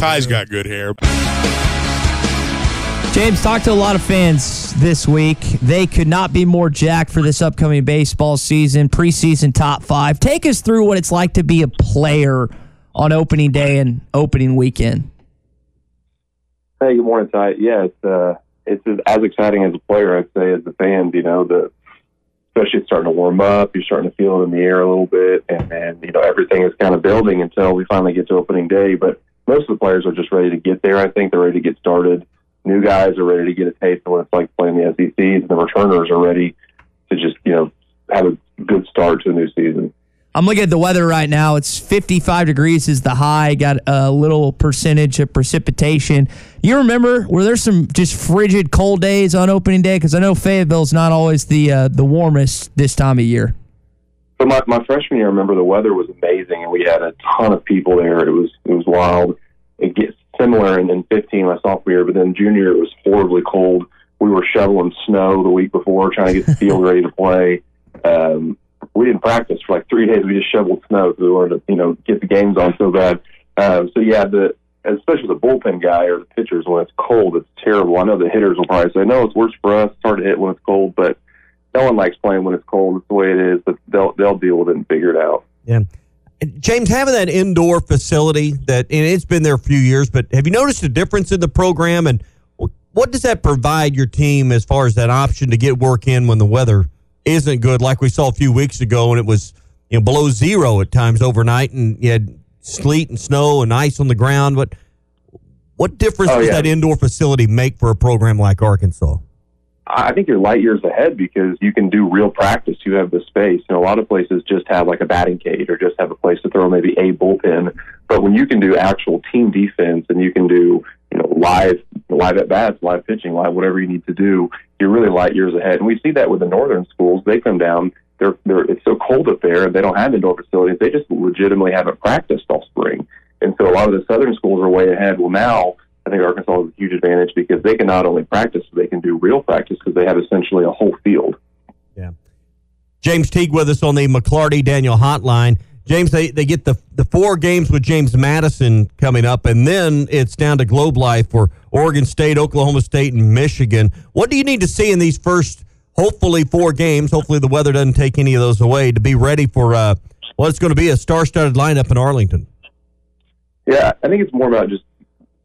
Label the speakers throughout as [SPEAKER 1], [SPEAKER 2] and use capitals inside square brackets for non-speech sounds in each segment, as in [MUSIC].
[SPEAKER 1] Ty's got good hair.
[SPEAKER 2] James talked to a lot of fans this week. They could not be more jacked for this upcoming baseball season, preseason top five. Take us through what it's like to be a player on opening day and opening weekend.
[SPEAKER 3] Hey, good morning, Ty. Yeah, it's uh, it's as exciting as a player, I'd say, as a fan. You know, the especially it's starting to warm up. You're starting to feel it in the air a little bit, and then you know everything is kind of building until we finally get to opening day. But most of the players are just ready to get there. I think they're ready to get started. New guys are ready to get a taste of what it's like playing the SEC. And the returners are ready to just, you know, have a good start to the new season.
[SPEAKER 2] I'm looking at the weather right now. It's 55 degrees is the high. Got a little percentage of precipitation. You remember were there some just frigid cold days on opening day? Because I know Fayetteville's not always the uh, the warmest this time of year.
[SPEAKER 3] So my, my freshman year, I remember the weather was amazing, and we had a ton of people there. It was it was wild. It gets similar in, in 15 my sophomore year, but then junior year it was horribly cold. We were shoveling snow the week before, trying to get the [LAUGHS] field ready to play. Um, we didn't practice for like three days. We just shoveled snow because we wanted to, you know, get the games on so bad. Um, so yeah, the especially the bullpen guy or the pitchers when it's cold, it's terrible. I know the hitters will probably say, no, it's worse for us. It's hard to hit when it's cold, but no one likes playing when it's cold. It's the way it is, but they'll they'll deal with it and figure it out.
[SPEAKER 4] Yeah. James, having that indoor facility that and it's been there a few years, but have you noticed a difference in the program and what does that provide your team as far as that option to get work in when the weather isn't good, like we saw a few weeks ago, and it was you know below zero at times overnight, and you had sleet and snow and ice on the ground. But what difference
[SPEAKER 3] Oh,
[SPEAKER 4] does
[SPEAKER 3] yeah.
[SPEAKER 4] that indoor facility make for a program like Arkansas?
[SPEAKER 3] I think you're light years ahead because you can do real practice. You have the space. Know, a lot of places just have like a batting cage or just have a place to throw maybe a bullpen. But when you can do actual team defense and you can do, you know, live live at bats, live pitching, live whatever you need to do, you're really light years ahead. And we see that with the northern schools. They come down. They're, they're it's so cold up there. They don't have indoor facilities. They just legitimately haven't practiced all spring. And so a lot of the southern schools are way ahead. Well, now I think Arkansas has a huge advantage because they can not only practice, but they can do real practice because they have essentially a whole field. Yeah.
[SPEAKER 4] James Teague with us on the McLarty Daniel hotline. James, they, they get the the four games with James Madison coming up, and then it's down to Globe Life for Oregon State, Oklahoma State, and Michigan. What do you need to see in these first, hopefully, four games? Hopefully, the weather doesn't take any of those away to be ready for uh, what's going to be a star-studded lineup in Arlington.
[SPEAKER 3] Yeah, I think it's more about just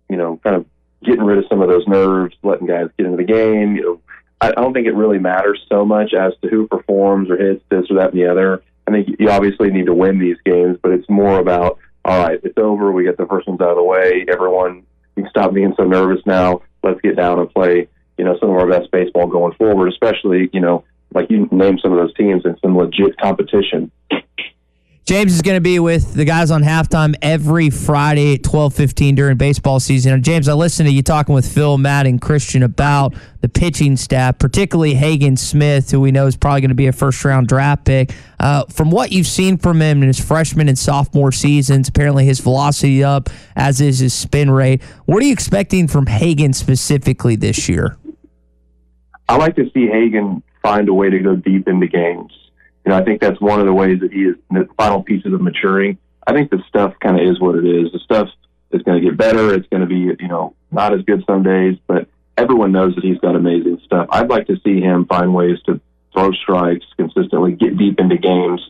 [SPEAKER 3] you know kind of getting rid of some of those nerves, letting guys get into the game. You know, I, I don't think it really matters so much as to who performs or hits this or that and the other. I think you obviously need to win these games, but it's more about all right, it's over. We get the first ones out of the way. Everyone, you can stop being so nervous now. Let's get down and play. You know, some of our best baseball going forward, especially you know, like you name some of those teams and some legit competition.
[SPEAKER 2] James is going to be with the guys on halftime every Friday at twelve fifteen during baseball season. And James, I listened to you talking with Phil, Matt, and Christian about the pitching staff, particularly Hagen Smith, who we know is probably going to be a first round draft pick. Uh, from what you've seen from him in his freshman and sophomore seasons, apparently his velocity up, as is his spin rate. What are you expecting from Hagen specifically this year?
[SPEAKER 3] I like to see Hagen find a way to go deep into games. You know, I think that's one of the ways that he is the final pieces of maturing. I think the stuff kind of is what it is. The stuff is going to get better. It's going to be, you know, not as good some days, but everyone knows that he's got amazing stuff. I'd like to see him find ways to throw strikes consistently, get deep into games,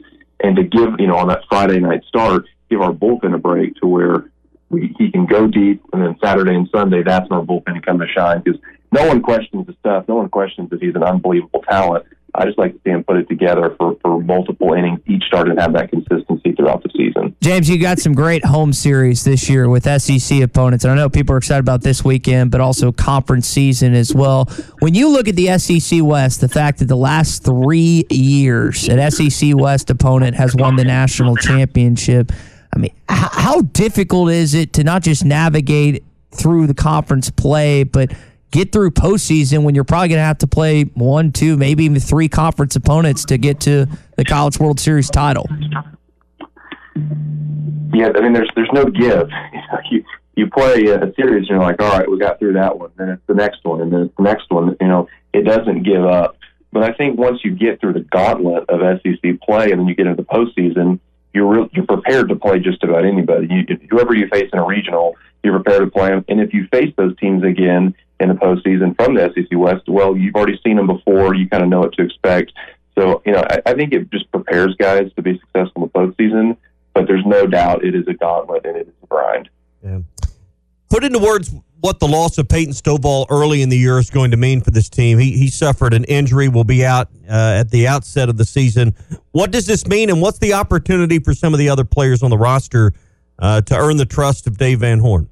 [SPEAKER 3] and to give, you know, on that Friday night start, give our bullpen a break to where we, he can go deep, and then Saturday and Sunday, that's when our bullpen come to shine because no one questions the stuff. No one questions that he's an unbelievable talent. I just like to see him put it together for, for multiple innings, each starter and have that consistency throughout the season.
[SPEAKER 2] James, you got some great home series this year with SEC opponents. And I know people are excited about this weekend, but also conference season as well. When you look at the SEC West, the fact that the last three years an SEC West opponent has won the national championship, I mean, how difficult is it to not just navigate through the conference play, but get through postseason when you're probably going to have to play one, two, maybe even three conference opponents to get to the College World Series title?
[SPEAKER 3] Yeah, I mean, there's there's no give. [LAUGHS] You you play a series, and you're like, all right, we got through that one. Then it's the next one, and then it's the next one. You know, it doesn't give up. But I think once you get through the gauntlet of SEC play, and then you get into the postseason, you're real, you're prepared to play just about anybody. You, whoever you face in a regional, you're prepared to play them. And if you face those teams again in the postseason from the SEC West, well, you've already seen them before. You kind of know what to expect. So, you know, I, I think it just prepares guys to be successful in the postseason. But there's no doubt it is a gauntlet and it is a grind.
[SPEAKER 4] Yeah. Put into words what the loss of Peyton Stovall early in the year is going to mean for this team. He, he suffered an injury, will be out uh, at the outset of the season. What does this mean, and what's the opportunity for some of the other players on the roster uh, to earn the trust of Dave Van Horn?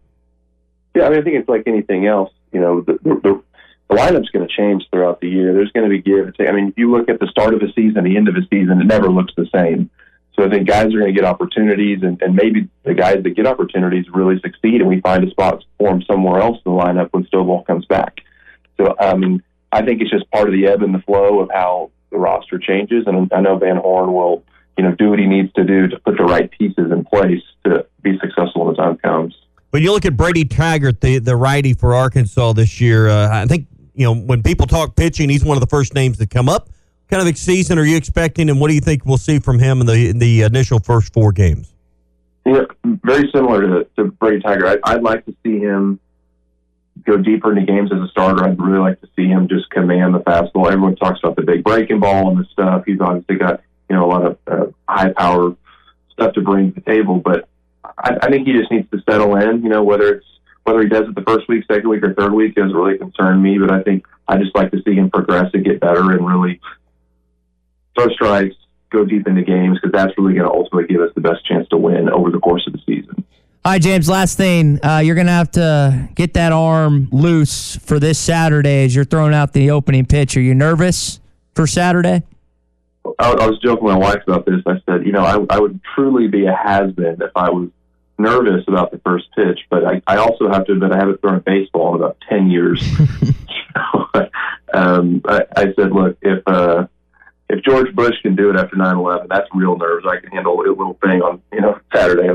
[SPEAKER 3] Yeah, I mean, I think it's like anything else. You know, the, the, the lineup's going to change throughout the year. There's going to be give and take. I mean, if you look at the start of a season, the end of a season, it never looks the same. So I think guys are going to get opportunities, and, and maybe the guys that get opportunities really succeed, and we find a spot for them somewhere else in the lineup when Stovall comes back. So um, I think it's just part of the ebb and the flow of how the roster changes, and I know Van Horn will, you know, do what he needs to do to put the right pieces in place to be successful when the time comes.
[SPEAKER 4] When you look at Brady Tygart, the the righty for Arkansas this year, uh, I think you know when people talk pitching, he's one of the first names that come up kind of a season are you expecting, and what do you think we'll see from him in the in the initial first four games?
[SPEAKER 3] Yeah, very similar to, to Brady Tygart. I, I'd like to see him go deeper into games as a starter. I'd really like to see him just command the fastball. Everyone talks about the big breaking ball and the stuff. He's obviously got you know a lot of uh, high power stuff to bring to the table, but I, I think he just needs to settle in. You know, whether it's whether he does it the first week, second week, or third week doesn't really concern me. But I think I just like to see him progress and get better and really throw strikes, go deep into games because that's really going to ultimately give us the best chance to win over the course of the season.
[SPEAKER 2] All right, James. Last thing, uh, you're going to have to get that arm loose for this Saturday as you're throwing out the opening pitch. Are you nervous for Saturday?
[SPEAKER 3] I, I was joking with my wife about this. I said, you know, I, I would truly be a has been if I was nervous about the first pitch, but I, I also have to admit I haven't thrown a baseball in about ten years. [LAUGHS] [LAUGHS] um, I, I said, look, if uh, if George Bush can do it after 9/11, that's real nerves. I can handle a little thing on you know Saturday.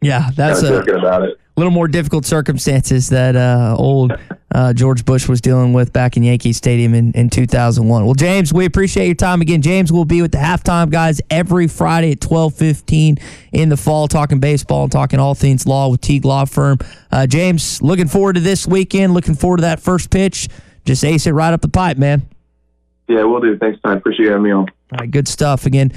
[SPEAKER 2] Yeah, that's
[SPEAKER 3] a
[SPEAKER 2] little more difficult circumstances that uh, old uh, George Bush was dealing with back in Yankee Stadium in, in 2001. Well, James, we appreciate your time again. James will be with the halftime guys every Friday at 12:15 in the fall, talking baseball and talking all things law with Teague Law Firm. Uh, James, looking forward to this weekend. Looking forward to that first pitch. Just ace it right up the pipe, man.
[SPEAKER 3] Yeah, we'll do. Thanks, Ty. Appreciate having me on.
[SPEAKER 2] All right, good stuff. Again,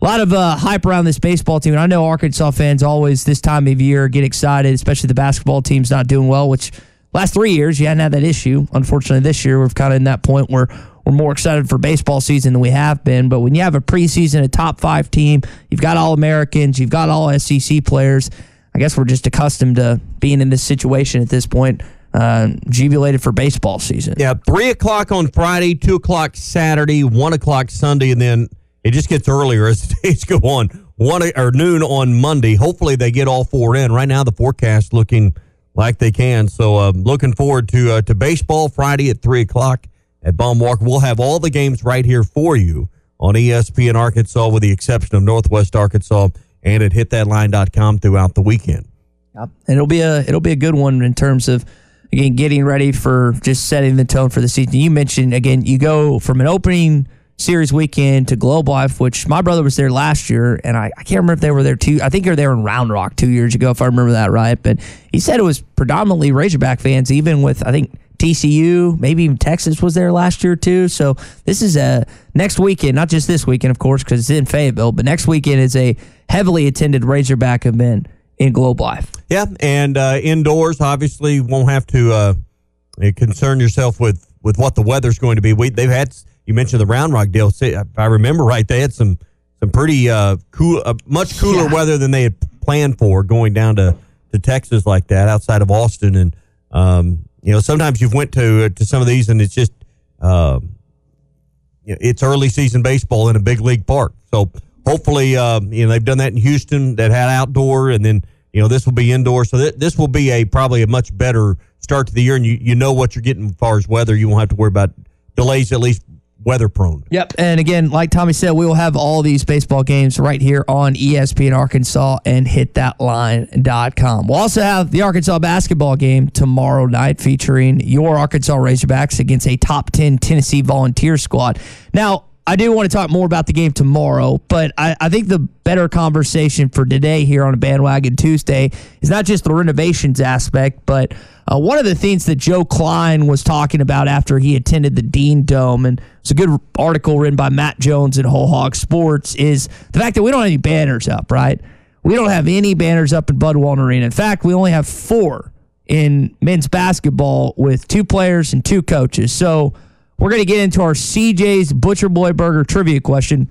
[SPEAKER 2] a lot of uh, hype around this baseball team. And I know Arkansas fans always this time of year get excited, especially the basketball team's not doing well, which last three years you hadn't had that issue. Unfortunately, this year we're kind of in that point where we're more excited for baseball season than we have been. But when you have a preseason, a top five team, you've got all Americans, you've got all SEC players. I guess we're just accustomed to being in this situation at this point uh, jubilated for baseball season.
[SPEAKER 4] Yeah, three o'clock on Friday, two o'clock Saturday, one o'clock Sunday, and then it just gets earlier as [LAUGHS] the days go on. One or noon on Monday. Hopefully, they get all four in. Right now, the forecast looking like they can. So, uh, looking forward to uh, to baseball Friday at three o'clock at Baum Walker. We'll have all the games right here for you on ESPN Arkansas, with the exception of Northwest Arkansas, and at hitthatline.com throughout the weekend.
[SPEAKER 2] Yep. And it'll be a it'll be a good one in terms of again, getting ready for just setting the tone for the season. You mentioned, again, you go from an opening series weekend to Globe Life, which my brother was there last year, and I, I can't remember if they were there two. I think they were there in Round Rock two years ago, if I remember that right. But he said it was predominantly Razorback fans, even with, I think, TCU, maybe even Texas was there last year too. So this is a next weekend, not just this weekend, of course, because it's in Fayetteville, but next weekend is a heavily attended Razorback event in Globe Life.
[SPEAKER 4] Yeah, and uh, indoors, obviously, won't have to uh, concern yourself with, with what the weather's going to be. We, they've had you mentioned the Round Rock deal. If I remember right, they had some some pretty uh, cool, uh, much cooler
[SPEAKER 2] Yeah.
[SPEAKER 4] weather than they had planned for going down to, to Texas like that, outside of Austin. And um, you know, sometimes you've went to uh, to some of these, and it's just um, you know, it's early season baseball in a big league park. So hopefully, um, you know, they've done that in Houston that had outdoor, and then you know this will be indoor. So th- this will be a probably a much better start to the year, and you you know what you're getting as far as weather. You won't have to worry about delays, at least weather prone.
[SPEAKER 2] Yep. And again, like Tommy said, we will have all these baseball games right here on ESPN Arkansas and hitthatline.com. We'll also have the Arkansas basketball game tomorrow night featuring your Arkansas Razorbacks against a top 10 Tennessee volunteer squad. Now, I do want to talk more about the game tomorrow, but I, I think the better conversation for today here on a bandwagon Tuesday is not just the renovations aspect, but uh, one of the things that Joe Kleine was talking about after he attended the Dean Dome, and it's a good article written by Matt Jones at Whole Hog Sports, is the fact that we don't have any banners up, right? We don't have any banners up in Bud Walton Arena. In fact, we only have four in men's basketball with two players and two coaches. So we're going to get into our CJ's Butcher Boy Burger trivia question.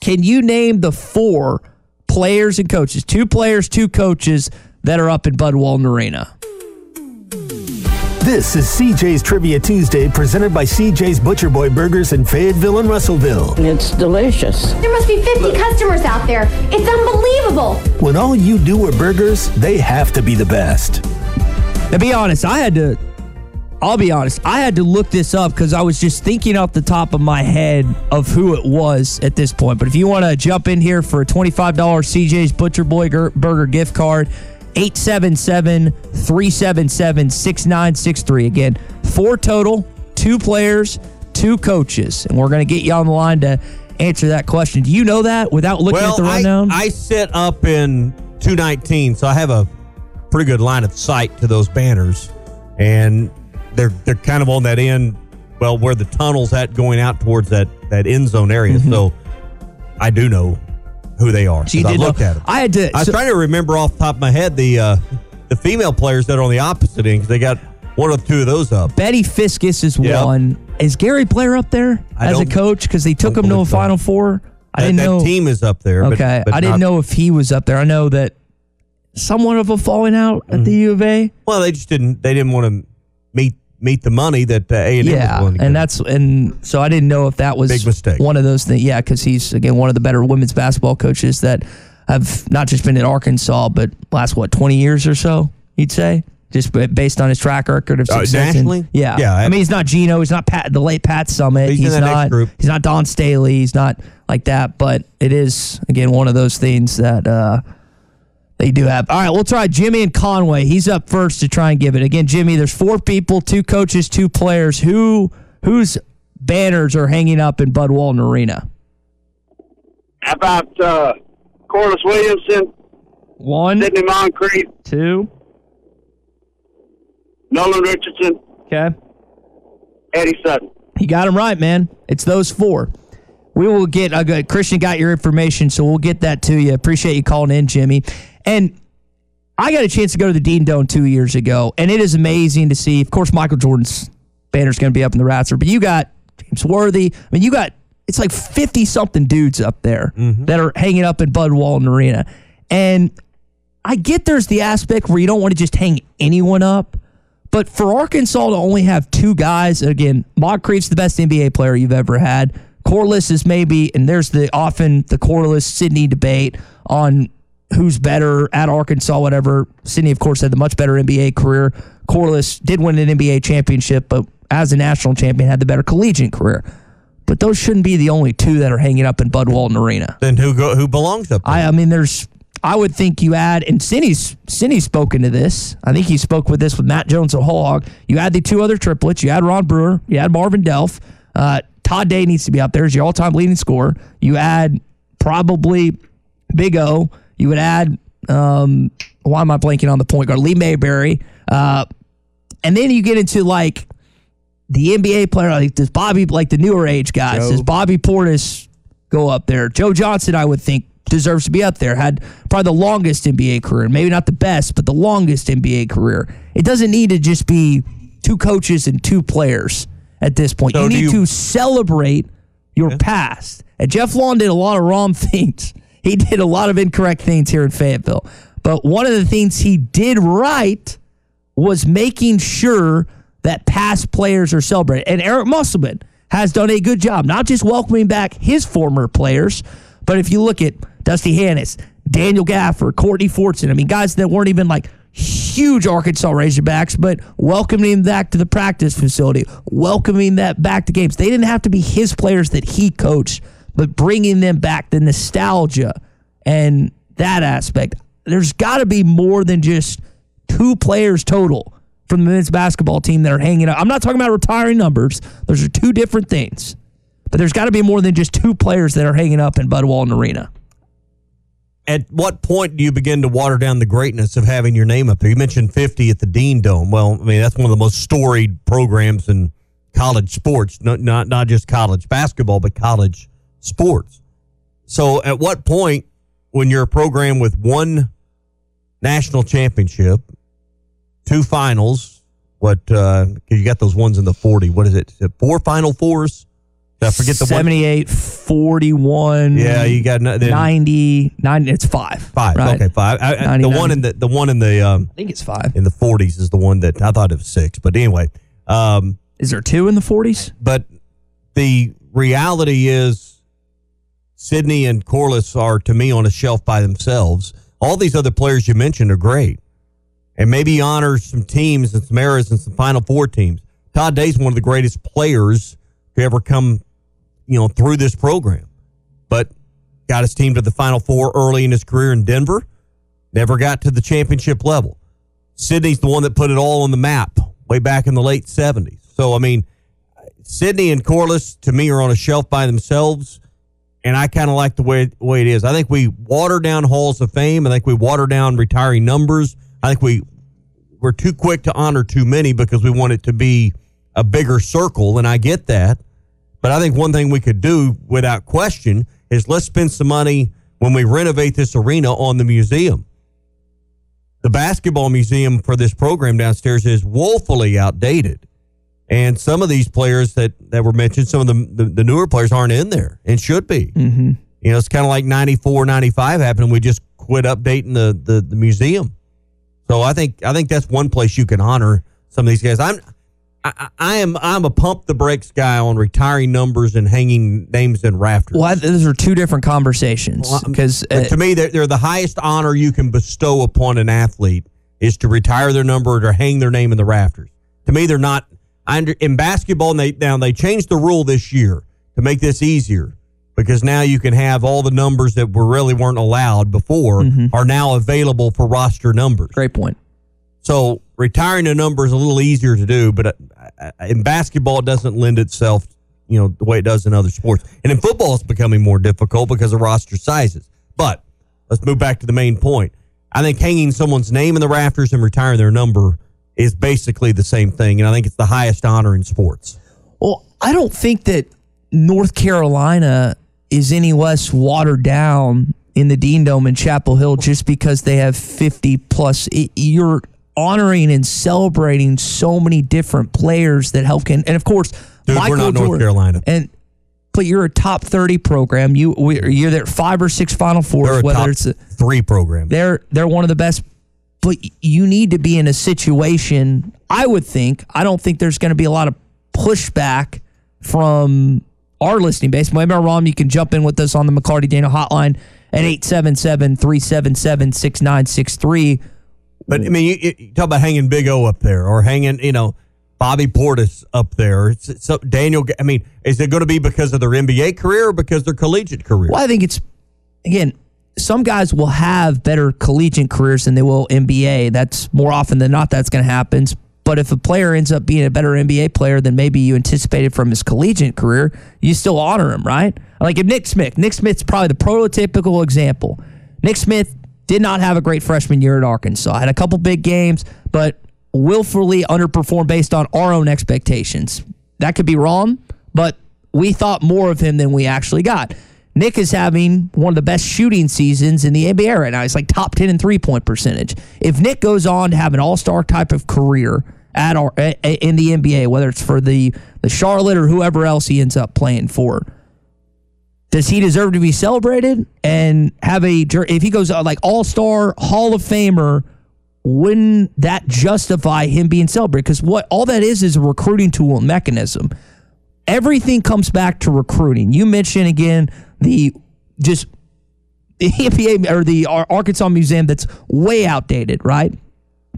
[SPEAKER 2] Can you name the four players and coaches, two players, two coaches that are up in Bud Walton Arena?
[SPEAKER 5] This is CJ's Trivia Tuesday, presented by CJ's Butcher Boy Burgers in Fayetteville and Russellville.
[SPEAKER 6] It's delicious.
[SPEAKER 7] There must be 50 customers out there. It's unbelievable.
[SPEAKER 5] When all you do are burgers, they have to be the best.
[SPEAKER 2] To be honest, I had to. I'll be honest. I had to look this up because I was just thinking off the top of my head of who it was at this point. But if you want to jump in here for a $25 CJ's Butcher Boy Burger gift card, 877 377 6963. Again, four total, two players, two coaches. And we're going to get you on the line to answer that question. Do you know that without looking
[SPEAKER 4] well,
[SPEAKER 2] at the
[SPEAKER 4] I,
[SPEAKER 2] rundown?
[SPEAKER 4] I sit up in 219, so I have a pretty good line of sight to those banners, and they're they're kind of on that end, well, where the tunnel's at going out towards that that end zone area. So I do know who they are.
[SPEAKER 2] Mm-hmm. So
[SPEAKER 4] I
[SPEAKER 2] did know-
[SPEAKER 4] looked at them.
[SPEAKER 2] I had to-
[SPEAKER 4] I was
[SPEAKER 2] so-
[SPEAKER 4] trying to remember off the top of my head the uh, the female players that are on the opposite end because they got one or two of those up.
[SPEAKER 2] Bettye Fiscus is
[SPEAKER 4] Yep.
[SPEAKER 2] one. Is Gary Blair up there
[SPEAKER 4] I
[SPEAKER 2] as a coach because they took him to a
[SPEAKER 4] so.
[SPEAKER 2] Final Four? I
[SPEAKER 4] That,
[SPEAKER 2] didn't know.
[SPEAKER 4] that team is up there.
[SPEAKER 2] okay,
[SPEAKER 4] but
[SPEAKER 2] I didn't
[SPEAKER 4] not-
[SPEAKER 2] know if he was up there. I know that somewhat of a falling out at the U of A.
[SPEAKER 4] Well, they just didn't. They didn't want to meet meet the money that uh, A and M was
[SPEAKER 2] Yeah,
[SPEAKER 4] to give.
[SPEAKER 2] and that's and so I didn't know if that was
[SPEAKER 4] Big mistake.
[SPEAKER 2] One of those things. Yeah, because he's again one of the better women's basketball coaches that have not just been at Arkansas, but last what twenty years or so. You'd say. Just based on his track record of
[SPEAKER 4] Uh,
[SPEAKER 2] success, in-
[SPEAKER 4] nationally?
[SPEAKER 2] yeah,
[SPEAKER 4] Yeah,
[SPEAKER 2] I mean, he's not Gino, he's not Pat, the late Pat Summitt,
[SPEAKER 4] He's in
[SPEAKER 2] he's, not,
[SPEAKER 4] group.
[SPEAKER 2] he's not Dawn Staley, he's not like that. But it is again one of those things that uh, they do have. All right, we'll try Jimmy and Conway. He's up first to try and give it. Again, Jimmy, there's four people, two coaches, two players. Who whose banners are hanging up in Bud Walton Arena?
[SPEAKER 8] How about uh, Corliss Williamson,
[SPEAKER 2] One,
[SPEAKER 8] Sidney Moncrief,
[SPEAKER 2] two.
[SPEAKER 8] Nolan Richardson,
[SPEAKER 2] Okay.
[SPEAKER 8] Eddie Sutton?
[SPEAKER 2] You got him right, man. It's those four. We will get, a good Christian got your information, so we'll get that to you. Appreciate you calling in, Jimmy. And I got a chance to go to the Dean Dome two years ago, and it is amazing to see. Of course, Michael Jordan's banner's going to be up in the Ratzer, but you got James Worthy. I mean, you got, it's like 50 something dudes up there mm-hmm. that are hanging up in Bud Walton Arena. And I get there's the aspect where you don't want to just hang anyone up. But for Arkansas to only have two guys, again, Moncrief's the best NBA player you've ever had. Corliss is maybe, and there's the often the Corliss Sidney debate on who's better at Arkansas, whatever. Sidney, of course, had the much better NBA career. Corliss did win an NBA championship, but as a national champion, had the better collegiate career. But those shouldn't be the only two that are hanging up in Bud Walton Arena.
[SPEAKER 4] then who go, who belongs up there?
[SPEAKER 2] I, I mean, there's. I would think you add, and Sidney's Sidney's spoken to this. I think he spoke with this with Matt Jones of Whole Hog. You add the two other triplets. You add Ron Brewer. You add Marvin Delph. Uh, Todd Day needs to be up there as your all-time leading scorer. You add probably Big O. You would add. Um, why am I blanking on the point guard? Lee Mayberry. Uh, and then you get into like the NBA player, like does Bobby, like the newer age guys,
[SPEAKER 4] Joe.
[SPEAKER 2] does Bobby Portis go up there? Joe Johnson, I would think, deserves to be up there. Had probably the longest NBA career, maybe not the best, but the longest NBA career. It doesn't need to just be two coaches and two players at this point.
[SPEAKER 4] So
[SPEAKER 2] you need
[SPEAKER 4] you-
[SPEAKER 2] to celebrate your past. And Jeff Long did a lot of wrong [LAUGHS] things. He did a lot of incorrect things here in Fayetteville. But one of the things he did right was making sure that past players are celebrated. And Eric Musselman has done a good job, not just welcoming back his former players, but if you look at Dusty Hannahs, Daniel Gafford, Courtney Fortson, I mean, guys that weren't even like huge Arkansas Razorbacks, but welcoming him back to the practice facility, welcoming that back to games. They didn't have to be his players that he coached, but bringing them back, the nostalgia and that aspect. There's got to be more than just two players total from the men's basketball team that are hanging out. I'm not talking about retiring numbers. Those are two different things. But there's got to be more than just two players that are hanging up in Bud Walton Arena.
[SPEAKER 4] At what point do you begin to water down the greatness of having your name up there? You mentioned 50 at the Dean Dome. Well, I mean, that's one of the most storied programs in college sports, not, not, not just college basketball, but college sports. So at what point, when you're a program with one national championship, two finals, what, uh, you got those ones in the 40, what is it? Four final fours? I forget the one?
[SPEAKER 2] 41.
[SPEAKER 4] Yeah, you got then-
[SPEAKER 2] 90, 90. It's five.
[SPEAKER 4] Five.
[SPEAKER 2] Right?
[SPEAKER 4] Okay, five. I, I, the
[SPEAKER 2] 99.
[SPEAKER 4] one in the the one in the um,
[SPEAKER 2] I think it's five.
[SPEAKER 4] in the forties is the one that I thought it was six. But anyway, um,
[SPEAKER 2] Is there two in the 40s?
[SPEAKER 4] but the reality is, Sidney and Corliss are to me on a shelf by themselves. All these other players you mentioned are great, and maybe honor some teams and some eras and some Final Four teams. Todd Day's one of the greatest players to ever come, you know, through this program, but got his team to the Final Four early in his career in Denver. Never got to the championship level. Sidney's the one that put it all on the map way back in the late 70s. So, I mean, Sydney and Corliss to me are on a shelf by themselves, and I kind of like the way way it is. I think we water down halls of fame. I think we water down retiring numbers. I think we we're too quick to honor too many because we want it to be a bigger circle, and I get that. But I think one thing we could do without question is let's spend some money when we renovate this arena on the museum. The basketball museum for this program downstairs is woefully outdated. And some of these players that, that were mentioned, some of the, the, the newer players aren't in there and should be.
[SPEAKER 2] Mm-hmm.
[SPEAKER 4] You know, it's kind of like 94, 95 happened. We just quit updating the, the, the museum. So I think I think that's one place you can honor some of these guys. I'm I, I- am I'm a pump the brakes guy on retiring numbers and hanging names in rafters.
[SPEAKER 2] Well, I- those are two different conversations because
[SPEAKER 4] But to me, they're, they're the highest honor you can bestow upon an athlete is to retire their number or to hang their name in the rafters. To me, they're not. I under, in basketball, they now they changed the rule this year to make this easier because now you can have all the numbers that were really weren't allowed before are now available for roster numbers.
[SPEAKER 2] Great point.
[SPEAKER 4] So retiring a number is a little easier to do, but uh, uh, in basketball, it doesn't lend itself, you know, the way it does in other sports. And in football, it's becoming more difficult because of roster sizes. But let's move back to the main point. I think hanging someone's name in the rafters and retiring their number is basically the same thing, and I think it's the highest honor in sports.
[SPEAKER 2] Well, I don't think that North Carolina is any less watered down in the Dean Dome in Chapel Hill just because they have 50 plus. It- you're honoring and celebrating so many different players that help can, and of course,
[SPEAKER 4] Dude, we're
[SPEAKER 2] Michael
[SPEAKER 4] not North Carolina.
[SPEAKER 2] And but you're a top 30 program. You we, you're there five or six Final Fours. Whether it's a,
[SPEAKER 4] three program.
[SPEAKER 2] they're they're one of the best but you need to be in a situation i would think i don't think there's going to be a lot of pushback from our listening base maybe i'm wrong you can jump in with us on the mclarty daniel hotline at 877-377-6963
[SPEAKER 4] But I mean, you, you talk about hanging Big O up there, or hanging, you know, Bobby Portis up there. It's, it's up- Daniel. I mean, is it going to be because of their NBA career or because their collegiate career?
[SPEAKER 2] well i think it's again some guys will have better collegiate careers than they will NBA. That's more often than not that's going to happen. But if a player ends up being a better NBA player than maybe you anticipated from his collegiate career, you still honor him, right? Like if Nick Smith, Nick Smith's probably the prototypical example. Nick Smith did not have a great freshman year at Arkansas. Had a couple big games, but willfully underperformed based on our own expectations. That could be wrong, but we thought more of him than we actually got. Nick is having one of the best shooting seasons in the NBA right now. He's like top 10 in three point percentage. If Nick goes on to have an all star type of career at our in the NBA, whether it's for the the Charlotte or whoever else he ends up playing for. Does he deserve to be celebrated and have a if he goes uh, like All Star Hall of Famer? Wouldn't that justify him being celebrated? Because what all that is is a recruiting tool and mechanism. Everything comes back to recruiting. You mentioned again the just the NBA or the Arkansas Museum that's way outdated, right?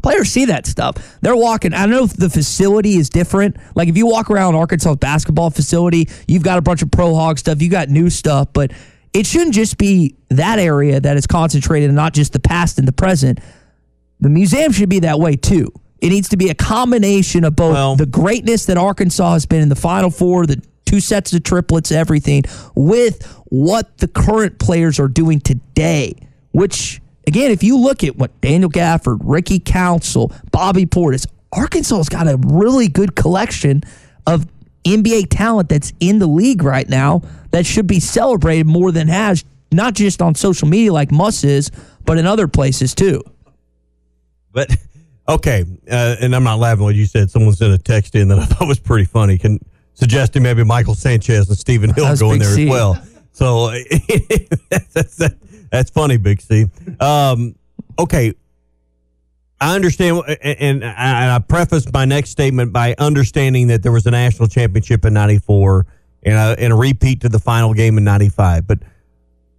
[SPEAKER 2] Players see that stuff. They're walking. I don't know if the facility is different. Like if you walk around Arkansas basketball facility, you've got a bunch of pro hog stuff, you got new stuff, but it shouldn't just be that area that is concentrated and not just the past and the present. The museum should be that way too. It needs to be a combination of both well, the greatness that Arkansas has been in the Final Four, the two sets of triplets, everything, with what the current players are doing today. Which, again, if you look at what Daniel Gafford, Ricky Council, Bobby Portis, Arkansas's got a really good collection of NBA talent that's in the league right now that should be celebrated more than has, not just on social media like Muss is, but in other places too.
[SPEAKER 4] But [LAUGHS] okay, uh, and I'm not laughing what you said. Someone sent a text in that I thought was pretty funny. Can suggesting maybe Michael Sanchez and Stephen Hill go in there C. as well. So [LAUGHS] that's, that, that's funny, Big C. Um, okay, I understand, and I preface my next statement by understanding that there was a national championship in '94 and a, and a repeat to the final game in '95. But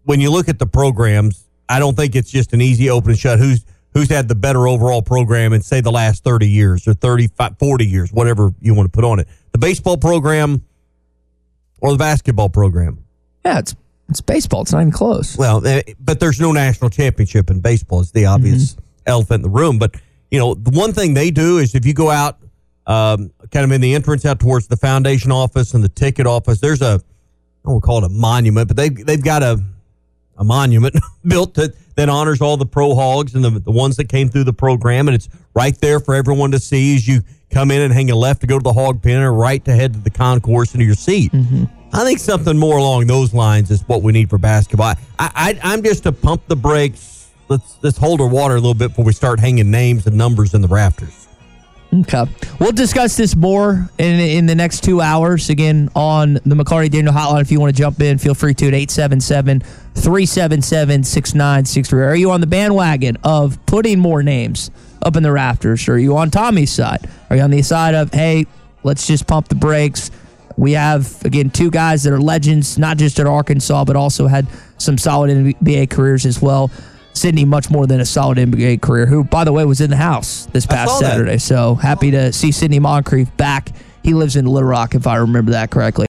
[SPEAKER 4] when you look at the programs, I don't think it's just an easy open and shut. Who's who's had the better overall program in say the last 30 years or 35 40 years whatever you want to put on it. The baseball program or the basketball program?
[SPEAKER 2] Yeah it's it's baseball. It's not even close.
[SPEAKER 4] Well eh, but there's no national championship in baseball. It's the obvious mm-hmm. elephant in the room. But you know the one thing they do is if you go out um, kind of in the entrance out towards the foundation office and the ticket office there's a I won't call it a monument but they they've got a a monument [LAUGHS] built that, that honors all the pro hogs and the, the ones that came through the program. And it's right there for everyone to see as you come in and hang a left to go to the hog pen or right to head to the concourse into your seat. Mm-hmm. I think something more along those lines is what we need for basketball. I, I, am just to pump the brakes. Let's let's hold our water a little bit before we start hanging names and numbers in the rafters.
[SPEAKER 2] Okay. We'll discuss this more in in the next two hours. Again, on the McLarty Daniel hotline. If you want to jump in, feel free to at 877 377 6963. Are you on the bandwagon of putting more names up in the rafters? Are you on Tommy's side? Are you on the side of, hey, let's just pump the brakes? We have, again, two guys that are legends, not just at Arkansas, but also had some solid NBA careers as well. Sidney much more than a solid NBA career, who, by the way, was in the house this past Saturday. That. So happy to see Sidney Moncrief back. He lives in Little Rock, if I remember that correctly.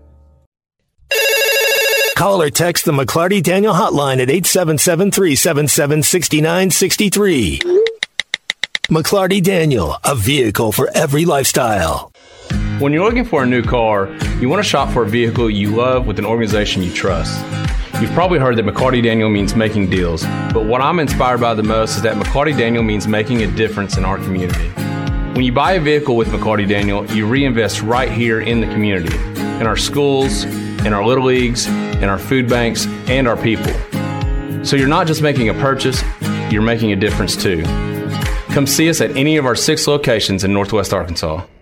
[SPEAKER 5] Call or text the McLarty Daniel hotline at 877 377 6963. McLarty Daniel, a vehicle for every lifestyle.
[SPEAKER 6] When you're looking for a new car, you want to shop for a vehicle you love with an organization you trust. You've probably heard that McLarty Daniel means making deals, but what I'm inspired by the most is that McLarty Daniel means making a difference in our community. When you buy a vehicle with McLarty Daniel, you reinvest right here in the community, in our schools, in our little leagues, in our food banks, and our people. So you're not just making a purchase, you're making a difference too. Come see us at any of our six locations in Northwest Arkansas.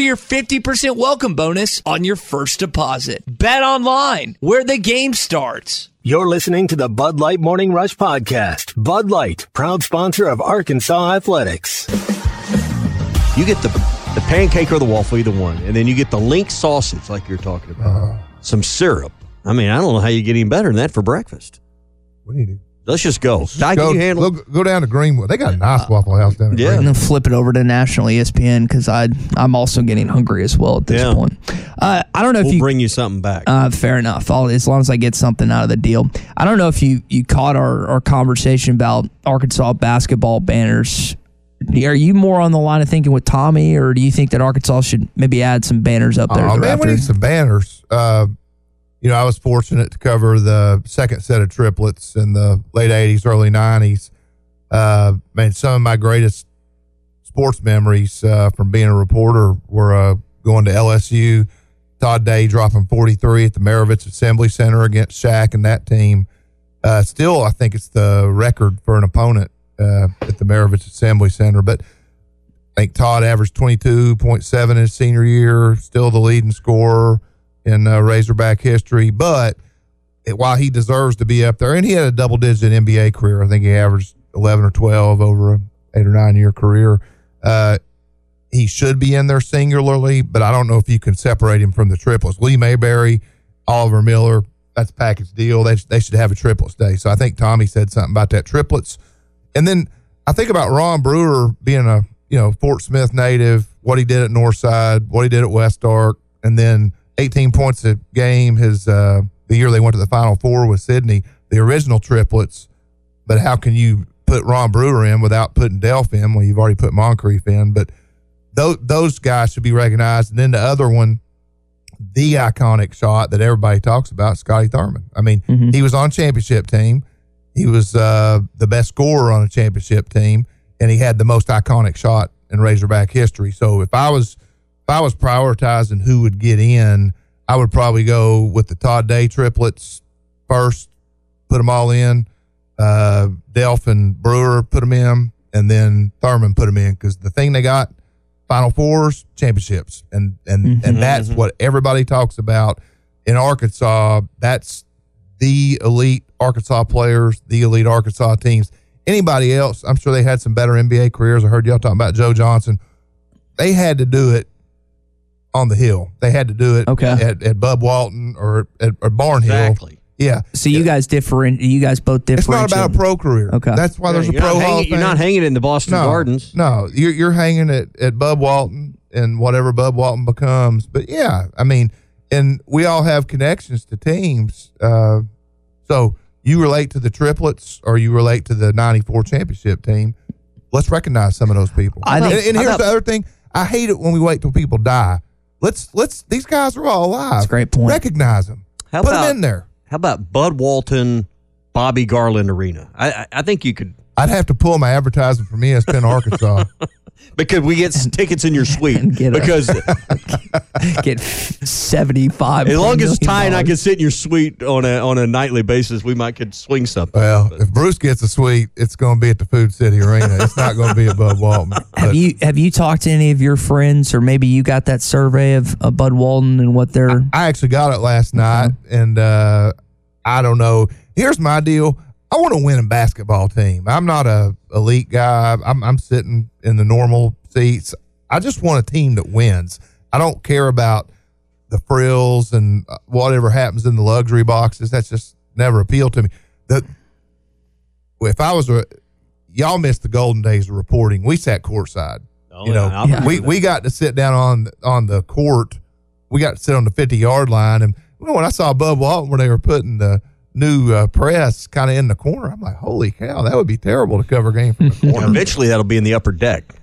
[SPEAKER 2] your 50% welcome bonus on your first deposit. Bet online, where the game starts.
[SPEAKER 5] You're listening to the Bud Light Morning Rush Podcast. Bud Light, proud sponsor of Arkansas Athletics.
[SPEAKER 4] You get the the pancake or the waffle, either one, and then you get the link sausage, like you're talking about.
[SPEAKER 9] Uh-huh.
[SPEAKER 4] Some syrup. I mean, I don't know how you get any better than that for breakfast.
[SPEAKER 9] We need to
[SPEAKER 4] Let's just go. Ty,
[SPEAKER 9] go,
[SPEAKER 4] can you handle?
[SPEAKER 9] go, go down to Greenwood. They got a nice Waffle House down there.
[SPEAKER 2] Yeah, and then flip it over to national ESPN because I I'm also getting hungry as well at this
[SPEAKER 4] Yeah.
[SPEAKER 2] point. Uh, I don't know if
[SPEAKER 4] We'll
[SPEAKER 2] you
[SPEAKER 4] bring you something back.
[SPEAKER 2] Uh, fair enough. I'll, as long as I get something out of the deal. I don't know if you, you caught our, our conversation about Arkansas basketball banners. Are you more on the line of thinking with Tommy, or do you think that Arkansas should maybe add some banners up there?
[SPEAKER 9] Oh,
[SPEAKER 2] to the
[SPEAKER 9] man, we need some banners. You know, I was fortunate to cover the second set of triplets in the late 80s, early 90s. Uh, man, some of my greatest sports memories uh, from being a reporter were uh, going to LSU. Todd Day dropping 43 at the Maravich Assembly Center against Shaq and that team. Uh, still, I think it's the record for an opponent uh, at the Maravich Assembly Center. But I think Todd averaged 22.7 in his senior year, still the leading scorer in uh, Razorback history. But it, while he deserves to be up there, and he had a double digit NBA career, I think he averaged 11 or 12 over a eight or nine year career. Uh, he should be in there singularly, but I don't know if you can separate him from the triplets. Lee Mayberry, Oliver Miller, that's package deal. They, they should have a triplets day. So I think Tommy said something about that triplets. And then I think about Ron Brewer being a you know Fort Smith native, what he did at Northside, what he did at West Ark, and then 18 points a game. His uh, the year they went to the Final Four with Sidney, the original triplets. But how can you put Ron Brewer in without putting Delph in? Well, you've already put Moncrief in, but those those guys should be recognized. And then the other one, the iconic shot that everybody talks about, Scotty Thurman. I mean, he was on championship team. He was uh, the best scorer on a championship team, and he had the most iconic shot in Razorback history. So if I was if I was prioritizing who would get in, I would probably go with the Todd Day triplets first, put them all in. Uh, Delph and Brewer put them in, and then Thurman put them in because the thing they got Final Fours, championships, and and and that's what everybody talks about in Arkansas. That's the elite Arkansas players, the elite Arkansas teams. Anybody else, I'm sure they had some better NBA careers. I heard y'all talking about Joe Johnson. They had to do it on the hill. They had to do it
[SPEAKER 2] Okay.
[SPEAKER 9] at, at Bud Walton or at or Barnhill.
[SPEAKER 4] Exactly.
[SPEAKER 9] Yeah.
[SPEAKER 2] So you guys different. You guys both different.
[SPEAKER 9] It's not about a pro career.
[SPEAKER 2] Okay.
[SPEAKER 9] That's why there's a
[SPEAKER 4] you're
[SPEAKER 9] pro
[SPEAKER 4] not
[SPEAKER 9] Hall
[SPEAKER 4] hanging- you're not hanging in the Boston
[SPEAKER 9] no,
[SPEAKER 4] Gardens.
[SPEAKER 9] No, you're you're hanging at, at Bud Walton and whatever Bud Walton becomes. But yeah, I mean, and we all have connections to teams. Uh, so you relate to the triplets or you relate to the '94 championship team. Let's recognize some of those people.
[SPEAKER 2] I think-
[SPEAKER 9] and, and
[SPEAKER 2] how
[SPEAKER 9] here's
[SPEAKER 2] about-
[SPEAKER 9] the other thing: I hate it when we wait till people die. Let's let's these guys are all alive.
[SPEAKER 2] That's a great point.
[SPEAKER 9] Recognize them.
[SPEAKER 4] How
[SPEAKER 9] Put
[SPEAKER 4] about
[SPEAKER 9] them in there.
[SPEAKER 4] How about Bud Walton, Bobby Garland Arena? I I, I think you could
[SPEAKER 9] I'd have to pull my advertising from ESPN Arkansas. [LAUGHS]
[SPEAKER 4] because we get [LAUGHS] tickets in your suite.
[SPEAKER 2] and get a-
[SPEAKER 4] because [LAUGHS]
[SPEAKER 2] get seventy five.
[SPEAKER 4] as long as Ty and I can sit in your suite on a on a nightly basis, we might could swing something.
[SPEAKER 9] Well, if Bruce gets a suite, it's going to be at the Food City Arena. It's not going to be above Walton. [LAUGHS]
[SPEAKER 2] Have you have you talked to any of your friends, or maybe you got that survey of, of Bud Walton and what they're?
[SPEAKER 9] I actually got it last night, and uh, I don't know. Here's my deal. I want to win a basketball team. I'm not a elite guy. I'm, I'm sitting in the normal seats. I just want a team that wins. I don't care about the frills and uh, whatever happens in the luxury boxes. That's just never appealed to me. The if I was a y'all missed the golden days of reporting. We sat courtside.
[SPEAKER 4] Oh,
[SPEAKER 9] you know,
[SPEAKER 4] yeah,
[SPEAKER 9] we we got to sit down on on the court. We got to sit on the fifty yard line, and well, when I saw Bud Walton where they were putting the new uh, press kind of in the corner, I'm like, holy cow, that would be terrible to cover a game from the [LAUGHS] corner.
[SPEAKER 4] eventually, that'll be in the upper deck.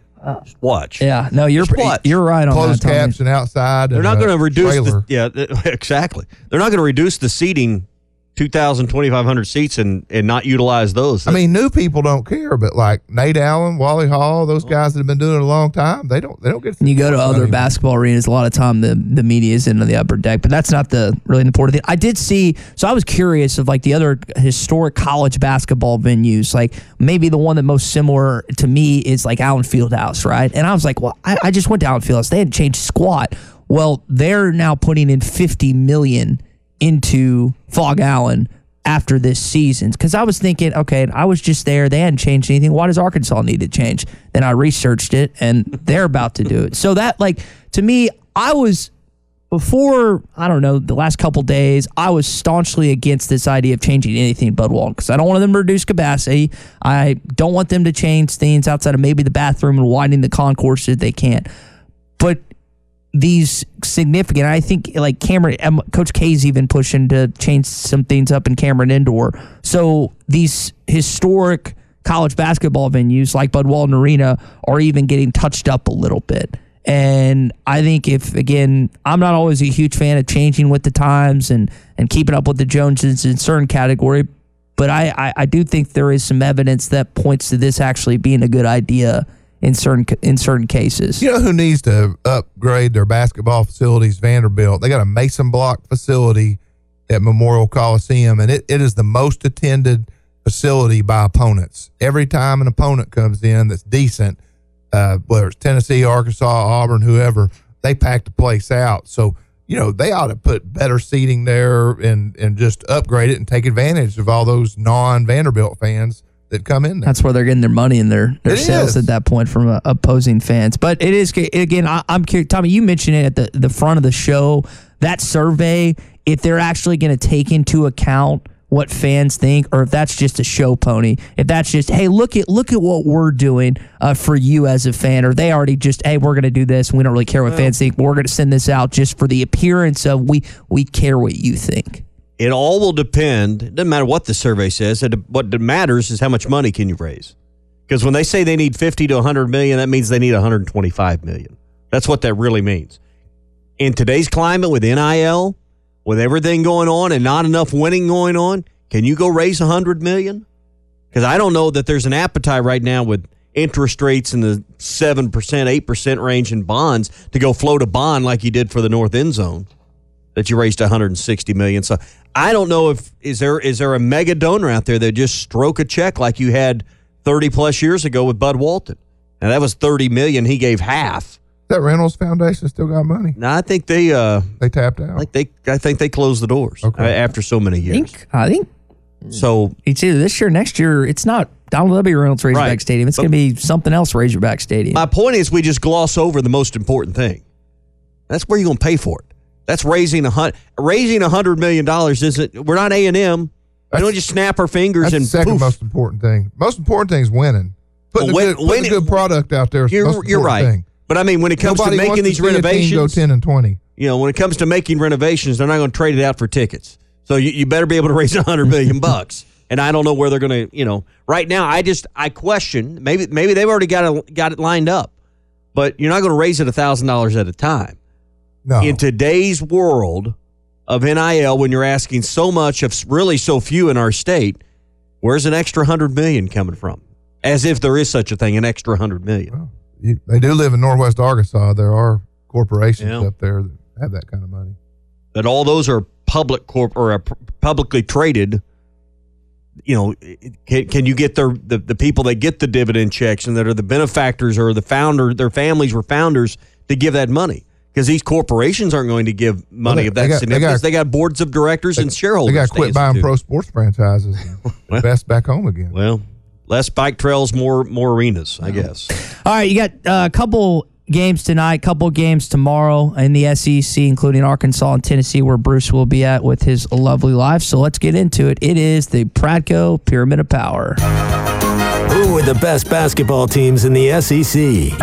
[SPEAKER 4] Just watch.
[SPEAKER 2] Yeah, no, you're
[SPEAKER 4] Just watch.
[SPEAKER 2] you're right on
[SPEAKER 9] Closed
[SPEAKER 2] that. Tommy.
[SPEAKER 9] caption outside.
[SPEAKER 4] They're
[SPEAKER 9] and
[SPEAKER 4] not going to reduce the yeah [LAUGHS] exactly. They're not going to reduce the seating 2,000, 2,500 seats and and not utilize those.
[SPEAKER 9] I mean, new people don't care, but like Nate Allen, Wally Hall, those oh. guys that have been doing it a long time, they don't they don't get.
[SPEAKER 2] When you go to other
[SPEAKER 9] mean,
[SPEAKER 2] basketball arenas, a lot of time the the media is in the upper deck, but that's not the really important thing. I did see, so I was curious of like the other historic college basketball venues, like maybe the one that most similar to me is like Allen Fieldhouse, right? And I was like, well, I, I just went to Allen Fieldhouse. They hadn't changed squat. Well, they're now putting in fifty million into Phog Allen after this season because I was thinking, okay, I was just there. They hadn't changed anything. Why does Arkansas need to change? Then I researched it and they're about to do it. So that, like, to me, I was before I don't know the last couple days, I was staunchly against this idea of changing anything Bud Walton because I don't want them to reduce capacity. I don't want them to change things outside of maybe the bathroom and widening the concourse if they can't. But these significant, I think like Cameron, um, Coach K's even pushing to change some things up in Cameron Indoor. So these historic college basketball venues like Bud Walton Arena are even getting touched up a little bit. And I think if again, I'm not always a huge fan of changing with the times and and keeping up with the Joneses in certain category, but I, I, I do think there is some evidence that points to this actually being a good idea in certain in certain cases.
[SPEAKER 9] You know who needs to upgrade their basketball facilities? Vanderbilt. They got a Mason block facility at Memorial Coliseum, and it, it is the most attended facility by opponents. Every time an opponent comes in that's decent, uh, whether it's Tennessee, Arkansas, Auburn, whoever, they pack the place out. So, you know, they ought to put better seating there and, and just upgrade it and take advantage of all those non Vanderbilt fans that come in there.
[SPEAKER 2] That's where they're getting their money and their, their
[SPEAKER 9] It
[SPEAKER 2] sales
[SPEAKER 9] is.
[SPEAKER 2] at that point from uh, opposing fans. But it is, again, I, I'm curious. Tommy, you mentioned it at the, the front of the show. That survey, if they're actually going to take into account what fans think or if that's just a show pony if that's just hey look at look at what we're doing uh, for you as a fan or they already just hey we're going to do this we don't really care what fans think we're going to send this out just for the appearance of we we care what you think
[SPEAKER 4] It all will depend. It doesn't matter what the survey says. What matters is how much money can you raise. Because when they say they need 50 to 100 million, that means they need 125 million. That's what that really means. In today's climate with NIL, with everything going on and not enough winning going on, can you go raise 100 million? Because I don't know that there's an appetite right now with interest rates in the 7%, 8% range in bonds to go float a bond like you did for the North End Zone that you raised 160 million. So I don't know if is there is there a mega donor out there that just stroke a check like you had 30 plus years ago with Bud Walton. And that was 30 million. He gave half.
[SPEAKER 9] That Reynolds Foundation still got money.
[SPEAKER 4] No, I think they uh
[SPEAKER 9] they tapped out.
[SPEAKER 4] Like they I think they closed the doors uh, after so many
[SPEAKER 2] I
[SPEAKER 4] years.
[SPEAKER 2] think I think
[SPEAKER 4] so
[SPEAKER 2] it's either this year or next year it's not Donald W. Reynolds Razorback
[SPEAKER 4] Right.
[SPEAKER 2] Stadium it's going to be something else Razorback Stadium
[SPEAKER 4] My point is, we just gloss over the most important thing. That's where you're going to pay for it. That's raising a hundred. Raising a hundred million dollars isn't. We're not A and M. We don't just snap our fingers
[SPEAKER 9] That's
[SPEAKER 4] and
[SPEAKER 9] the second
[SPEAKER 4] poof.
[SPEAKER 9] most important thing. Most important thing is winning. Putting,
[SPEAKER 4] Well,
[SPEAKER 9] a, good, putting a good product out there is the
[SPEAKER 4] You're,
[SPEAKER 9] most
[SPEAKER 4] you're right.
[SPEAKER 9] thing.
[SPEAKER 4] But I mean, when it comes
[SPEAKER 9] Nobody
[SPEAKER 4] to making these
[SPEAKER 9] team
[SPEAKER 4] renovations,
[SPEAKER 9] go ten and twenty.
[SPEAKER 4] you know, when it comes to making renovations, they're not going to trade it out for tickets. So you, you better be able to raise a hundred million bucks. [LAUGHS] And I don't know where they're going to, you know, right now. I just I question maybe maybe they've already got it got it lined up, but you're not going to raise it a thousand dollars at a time.
[SPEAKER 9] No.
[SPEAKER 4] In today's world of NIL, when you're asking so much of really so few in our state, where's an extra hundred million coming from? As if there is such a thing, an extra hundred million.
[SPEAKER 9] You, they do live in Northwest Arkansas. There are corporations
[SPEAKER 4] Yeah.
[SPEAKER 9] up there that have that kind of money.
[SPEAKER 4] But all those are public corp or uh, publicly traded. You know, can, can you get their the, the people that get the dividend checks and that are the benefactors or the founder, their families were founders to give that money? Because these corporations aren't going to give money
[SPEAKER 9] they-
[SPEAKER 4] of that
[SPEAKER 9] they got- they
[SPEAKER 4] significance.
[SPEAKER 9] got-
[SPEAKER 4] They got, boards of directors and shareholders.
[SPEAKER 9] They got to quit buying
[SPEAKER 4] answer
[SPEAKER 9] pro sports franchises and [LAUGHS] invest back home again.
[SPEAKER 4] Well, less bike trails, more more arenas, I guess.
[SPEAKER 2] All right, you got uh, a couple games tonight, couple games tomorrow in the SEC, including Arkansas and Tennessee, where Bruce will be at with his lovely life. So let's get into it. It is the Pradco Pyramid of Power.
[SPEAKER 5] Who are the best basketball teams in the SEC? SEC!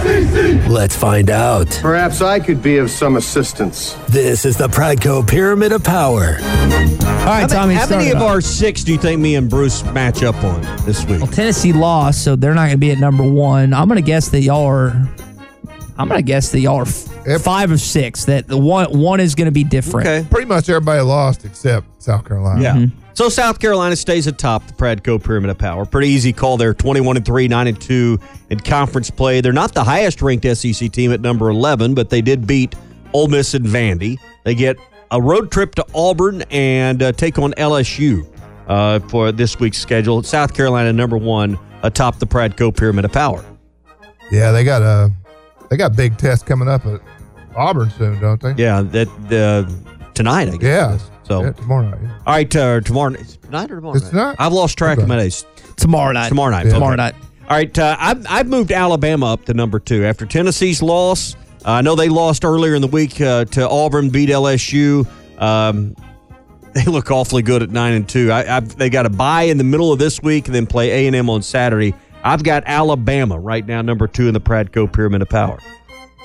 [SPEAKER 5] SEC! Let's find out.
[SPEAKER 10] Perhaps I could be of some assistance.
[SPEAKER 5] This is the Pradco Pyramid of Power.
[SPEAKER 2] All right,
[SPEAKER 4] how
[SPEAKER 2] Tommy.
[SPEAKER 4] How many of
[SPEAKER 2] off.
[SPEAKER 4] our six do you think me and Bruce match up on this week?
[SPEAKER 2] Well, Tennessee lost, so they're not going to be at number one. I'm going to guess that y'all are. I'm going to guess that y'all are f- five of six. That the one one is going to be different.
[SPEAKER 4] Okay.
[SPEAKER 9] Pretty much everybody lost except South Carolina.
[SPEAKER 4] Yeah. So South Carolina stays atop the Pradco Pyramid of Power. Pretty easy call there. 21 and 3, 9 and 2 in conference play. They're not the highest ranked SEC team at number 11, but they did beat Ole Miss and Vandy. They get a road trip to Auburn and uh, take on LSU uh, for this week's schedule. South Carolina number 1 atop the Pradco Pyramid of Power.
[SPEAKER 9] Yeah, they got a they got big tests coming up at Auburn soon, don't they?
[SPEAKER 4] Yeah, that uh, tonight I guess.
[SPEAKER 9] Yeah.
[SPEAKER 4] So
[SPEAKER 9] Yeah, tomorrow night.
[SPEAKER 4] all right, uh, tomorrow night, tonight or tomorrow
[SPEAKER 9] It's
[SPEAKER 4] night?
[SPEAKER 9] tonight?
[SPEAKER 4] I've lost track of my days.
[SPEAKER 2] Tomorrow night.
[SPEAKER 4] Tomorrow night.
[SPEAKER 9] Yeah.
[SPEAKER 2] Tomorrow
[SPEAKER 4] Okay.
[SPEAKER 2] night.
[SPEAKER 4] All right, uh, I've, I've moved Alabama up to number two after Tennessee's loss. Uh, I know they lost earlier in the week uh, to Auburn, beat LSU. Um, [LAUGHS] they look awfully good at nine and two. I, I've, they got a bye in the middle of this week and then play A and M on Saturday. I've got Alabama right now, number two in the Pradco Pyramid of Power.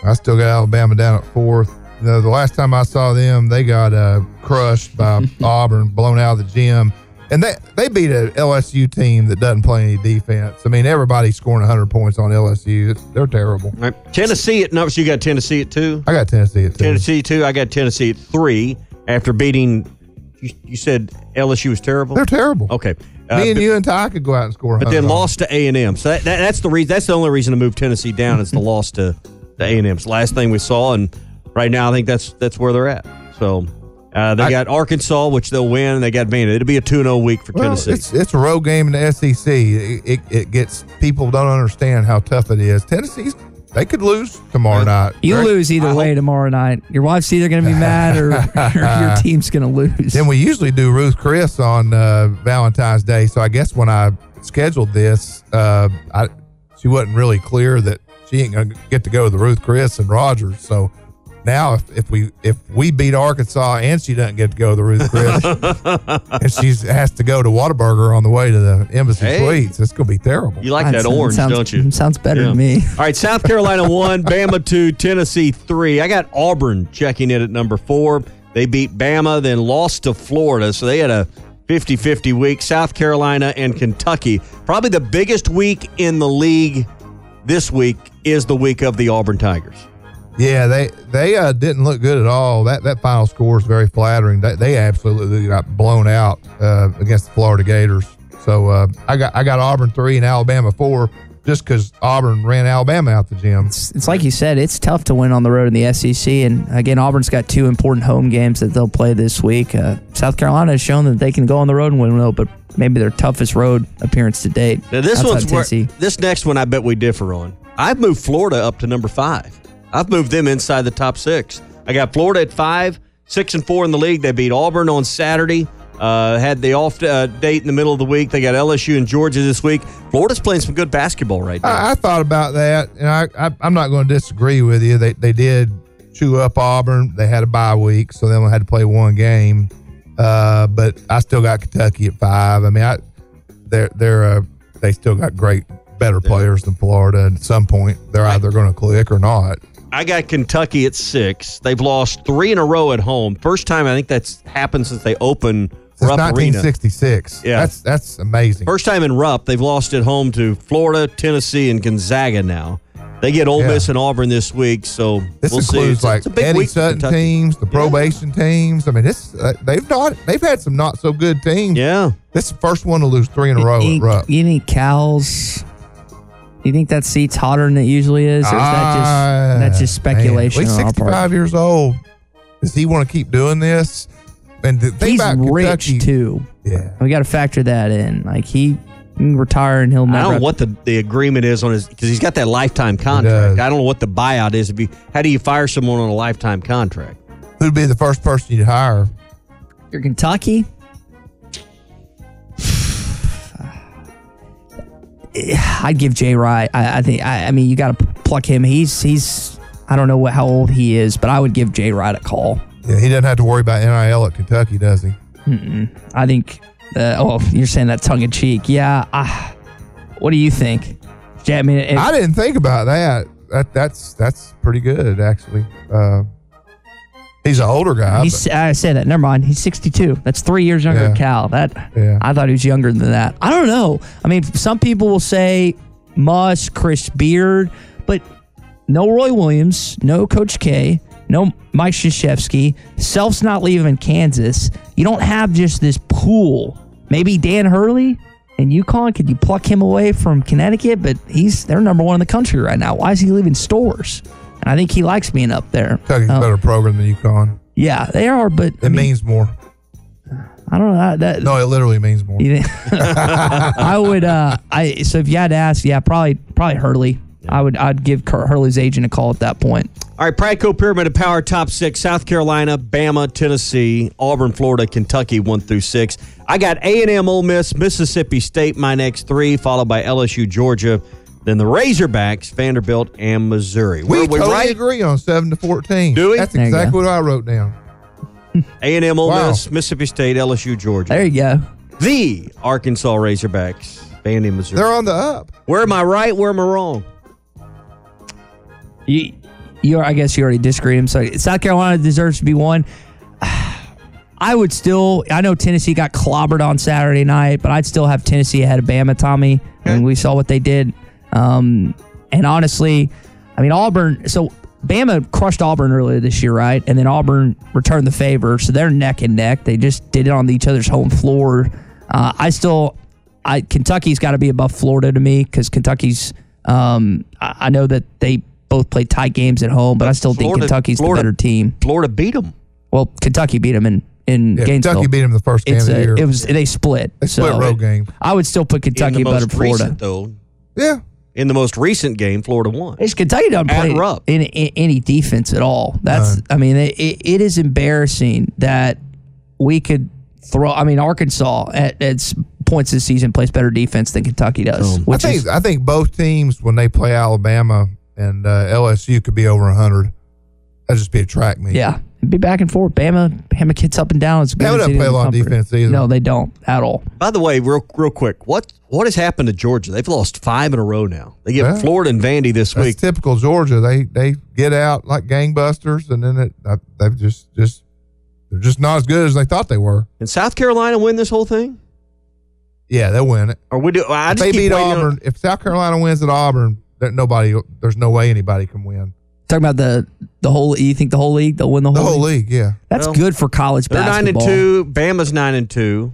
[SPEAKER 9] I still got Alabama down at fourth. You know, the last time I saw them, they got uh, crushed by [LAUGHS] Auburn, blown out of the gym. And they, they beat a LSU team that doesn't play any defense. I mean, everybody's scoring 100 points on LSU. It's, they're terrible.
[SPEAKER 4] Right, Tennessee at number. So you got Tennessee at two.
[SPEAKER 9] I got Tennessee at two.
[SPEAKER 4] Tennessee two. I got Tennessee at three after beating. You, you said LSU was terrible.
[SPEAKER 9] They're terrible.
[SPEAKER 4] Okay. Uh,
[SPEAKER 9] Me and
[SPEAKER 4] but-
[SPEAKER 9] you and Ty could go out and score.
[SPEAKER 4] but then lost to A and M. So that, that, that's the reason. That's the only reason to move Tennessee down is the [LAUGHS] loss to the A and M's. Last thing we saw, and right now I think that's that's where they're at. So uh, they
[SPEAKER 9] I-
[SPEAKER 4] got Arkansas, which they'll win. and They got Maine. It'll be a two and zero week for
[SPEAKER 9] Well,
[SPEAKER 4] Tennessee.
[SPEAKER 9] it's it's a road game in the SEC. It, it, it gets people don't understand how tough it is. Tennessee's they could lose tomorrow night.
[SPEAKER 2] You
[SPEAKER 9] Greg,
[SPEAKER 2] lose either
[SPEAKER 9] I
[SPEAKER 2] way tomorrow night. Your wife's either going to be mad or, [LAUGHS] or your team's going to lose.
[SPEAKER 9] Then we usually do Ruth Chris on uh, Valentine's Day. So I guess when I scheduled this, uh, I she wasn't really clear that she ain't gonna get to go to the Ruth Chris and Rogers. So now if, if we if we beat Arkansas and she doesn't get to go to the Ruth Chris [LAUGHS] and she has to go to Whataburger on the way to the Embassy
[SPEAKER 4] Hey.
[SPEAKER 9] Suites, it's gonna be terrible.
[SPEAKER 4] you like
[SPEAKER 2] That
[SPEAKER 4] that orange,
[SPEAKER 2] sounds-
[SPEAKER 4] don't you?
[SPEAKER 2] Sounds better
[SPEAKER 4] Yeah.
[SPEAKER 2] to me.
[SPEAKER 4] All right, South Carolina one, [LAUGHS] Bama two, Tennessee three. I got Auburn checking in at number four. They beat Bama, then lost to Florida. So they had a 50 50 week. South Carolina and Kentucky. Probably the biggest week in the league this week is the week of the Auburn Tigers.
[SPEAKER 9] Yeah, they they uh, didn't look good at all. That that final score is very flattering. They, they absolutely got blown out uh, against the Florida Gators. So uh, I got I got Auburn three and Alabama four, just because Auburn ran Alabama out the gym.
[SPEAKER 2] It's, it's like you said, it's tough to win on the road in the SEC. And again, Auburn's got two important home games that they'll play this week. Uh, South Carolina has shown that they can go on the road and win, but maybe their toughest road appearance to date.
[SPEAKER 4] Now this
[SPEAKER 2] outside
[SPEAKER 4] one's where, this next one I bet we differ on. I've moved Florida up to number five. I've moved them inside the top six. I got Florida at five, six and four in the league. They beat Auburn on Saturday. Uh, had the off uh, date in the middle of the week. They got LSU and Georgia this week. Florida's playing some good basketball right now.
[SPEAKER 9] I, I thought about that, and I, I I'm not going to disagree with you. They they did chew up Auburn. They had a bye week, so they only had to play one game. Uh, but I still got Kentucky at five. I mean, I they're they're uh, they still got great better players than Florida. And at some point, they're either going to click or not.
[SPEAKER 4] I got Kentucky at six. They've lost three in a row at home. First time I think that's happened since they opened
[SPEAKER 9] Since
[SPEAKER 4] Rupp Arena.
[SPEAKER 9] 1966.
[SPEAKER 4] Yeah.
[SPEAKER 9] that's that's amazing.
[SPEAKER 4] First time in Rupp, they've lost at home to Florida, Tennessee, and Gonzaga now. They get Ole
[SPEAKER 9] Yeah.
[SPEAKER 4] Miss and Auburn this week, so
[SPEAKER 9] This
[SPEAKER 4] we'll see. It's
[SPEAKER 9] like
[SPEAKER 4] it's
[SPEAKER 9] Eddie Sutton teams, the probation teams. I mean, this uh, they've not they've had some not so good teams.
[SPEAKER 4] Yeah,
[SPEAKER 9] this is the first one to lose three in a row
[SPEAKER 2] you,
[SPEAKER 9] at Rupp.
[SPEAKER 2] you think Cal's? You think that seat's hotter than it usually is, or is that just that's just
[SPEAKER 9] Ah, man,
[SPEAKER 2] speculation
[SPEAKER 9] He's
[SPEAKER 2] on our
[SPEAKER 9] 65
[SPEAKER 2] part?
[SPEAKER 9] years old. Does he want to keep doing this? And the thing
[SPEAKER 2] He's
[SPEAKER 9] about
[SPEAKER 2] rich
[SPEAKER 9] Kentucky,
[SPEAKER 2] too.
[SPEAKER 9] Yeah,
[SPEAKER 2] we got to factor that in. Like he can retire and he'll never.
[SPEAKER 4] I don't know what the, the agreement is on his because he's got that lifetime contract. I don't know what the buyout is. If you, how do you fire someone on a lifetime contract?
[SPEAKER 9] who'd be the first person you'd hire?
[SPEAKER 2] You're Kentucky. [SIGHS] I'd give Jay Wright. I, I think. I, I mean, you got to pluck him. He's he's. I don't know what how old he is, but I would give Jay Wright a call.
[SPEAKER 9] Yeah, he doesn't have to worry about NIL at Kentucky, does he?
[SPEAKER 2] Mm-mm. I think. Uh, oh, you're saying that tongue in cheek. Yeah. I, what do you think? I mean, it-
[SPEAKER 9] I didn't think about that. That that's that's pretty good actually. Uh, he's an older guy.
[SPEAKER 2] He's, I say that. Never mind. He's 62. That's three years younger than Cal. That
[SPEAKER 9] Yeah.
[SPEAKER 2] I thought he was younger than that. I don't know. I mean, some people will say Muss, Chris Beard, but no Roy Williams, no Coach K, no Mike Krzyzewski. Self's not leaving Kansas. You don't have just this pool. Maybe Dan Hurley and UConn. Could you pluck him away from Connecticut? But he's they're number one in the country right now. Why is he leaving Storrs? And I think he likes being up there.
[SPEAKER 9] Kentucky's a
[SPEAKER 2] Uh,
[SPEAKER 9] better program than UConn.
[SPEAKER 2] yeah, they are, but
[SPEAKER 9] It means more.
[SPEAKER 2] I don't know that. that
[SPEAKER 9] No, it literally means more.
[SPEAKER 2] you think- [LAUGHS] I would. Uh, I so if you had to ask, yeah, probably probably Hurley. I would. I'd give Kurt Hurley's agent a call at that point.
[SPEAKER 4] All right, Pradco Pyramid of Power top six: South Carolina, Bama, Tennessee, Auburn, Florida, Kentucky, one through six. I got A and M, Ole Miss, Mississippi State, my next three, followed by LSU, Georgia, then the Razorbacks, Vanderbilt, and Missouri.
[SPEAKER 9] We
[SPEAKER 4] Were
[SPEAKER 9] totally
[SPEAKER 4] right?
[SPEAKER 9] agree on seven to fourteen.
[SPEAKER 4] Do we?
[SPEAKER 9] That's
[SPEAKER 4] There
[SPEAKER 9] exactly what I wrote down. [LAUGHS]
[SPEAKER 4] A and M, Ole
[SPEAKER 9] Wow.
[SPEAKER 4] Miss, Mississippi State, LSU, Georgia.
[SPEAKER 2] There you go.
[SPEAKER 4] The Arkansas Razorbacks, Vandy, Missouri.
[SPEAKER 9] They're on the up.
[SPEAKER 4] Where am I right? Where am I wrong?
[SPEAKER 2] You, you are, I guess you already disagreed. I'm sorry. South Carolina deserves to be one. [SIGHS] I would still. I know Tennessee got clobbered on Saturday night, but I'd still have Tennessee ahead of Bama. Tommy, and we saw what they did. Um, and honestly, I mean Auburn. So Bama crushed Auburn earlier this year, right? And then Auburn returned the favor, so they're neck and neck. They just did it on each other's home floor. Uh, I still, I Kentucky's got to be above Florida to me because Kentucky's. Um, I, I know that they both play tight games at home, but I still think Kentucky's
[SPEAKER 4] Florida-
[SPEAKER 2] the better team.
[SPEAKER 4] Florida beat them.
[SPEAKER 2] Well, Kentucky beat them in in
[SPEAKER 9] Yeah,
[SPEAKER 2] Gainesville.
[SPEAKER 9] Kentucky beat them the first game
[SPEAKER 2] It's
[SPEAKER 9] of the
[SPEAKER 2] a-
[SPEAKER 9] year.
[SPEAKER 2] It was they split.
[SPEAKER 9] They split
[SPEAKER 2] so
[SPEAKER 9] road game.
[SPEAKER 2] I would still put Kentucky
[SPEAKER 4] in the
[SPEAKER 2] better
[SPEAKER 4] most
[SPEAKER 2] Florida.
[SPEAKER 4] recent, though.
[SPEAKER 9] Yeah.
[SPEAKER 4] In the most recent game, Florida won.
[SPEAKER 2] It's Kentucky doesn't play
[SPEAKER 4] Rupp.
[SPEAKER 2] in, in any defense at all. That's I mean it, it, it is embarrassing that we could throw. I mean Arkansas at, at points this season plays better defense than Kentucky does.
[SPEAKER 9] I
[SPEAKER 2] which
[SPEAKER 9] think
[SPEAKER 2] is
[SPEAKER 9] I think both teams when they play Alabama and uh, LSU could be over hundred. That'd just be a track meet.
[SPEAKER 2] yeah, it'd be back and forth. Bama Bama kicks up and down. It's good
[SPEAKER 9] Bama
[SPEAKER 2] as
[SPEAKER 9] doesn't play a lot of
[SPEAKER 2] comfort.
[SPEAKER 9] defense either.
[SPEAKER 2] No, they don't at all.
[SPEAKER 4] By the way, real real quick, what what has happened to Georgia? They've lost five in a row now. They get
[SPEAKER 9] Yeah.
[SPEAKER 4] Florida and Vandy this
[SPEAKER 9] That's
[SPEAKER 4] week.
[SPEAKER 9] typical Georgia. They they get out like gangbusters, and then it, uh, they've just just they're just not as good as they thought they were.
[SPEAKER 4] And South Carolina win this whole thing?
[SPEAKER 9] Yeah, they'll win it.
[SPEAKER 4] Or we do? I
[SPEAKER 9] if
[SPEAKER 4] just
[SPEAKER 9] they beat
[SPEAKER 4] waiting on-
[SPEAKER 9] Auburn, if South Carolina wins at Auburn, there, nobody, there's no way anybody can win
[SPEAKER 2] Talking about the the whole. You think the whole league? They'll win the
[SPEAKER 9] the
[SPEAKER 2] whole,
[SPEAKER 9] whole league. Yeah,
[SPEAKER 2] That's
[SPEAKER 4] Well,
[SPEAKER 2] good for college
[SPEAKER 4] They're nine and
[SPEAKER 2] basketball.
[SPEAKER 4] two. Bama's nine and two,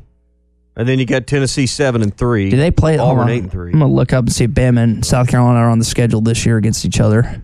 [SPEAKER 4] and then you got Tennessee seven and three.
[SPEAKER 2] Do they play hold
[SPEAKER 4] Auburn
[SPEAKER 2] on.
[SPEAKER 4] eight and three?
[SPEAKER 2] I'm gonna look up and see if Bama and South Carolina are on the schedule this year against each other.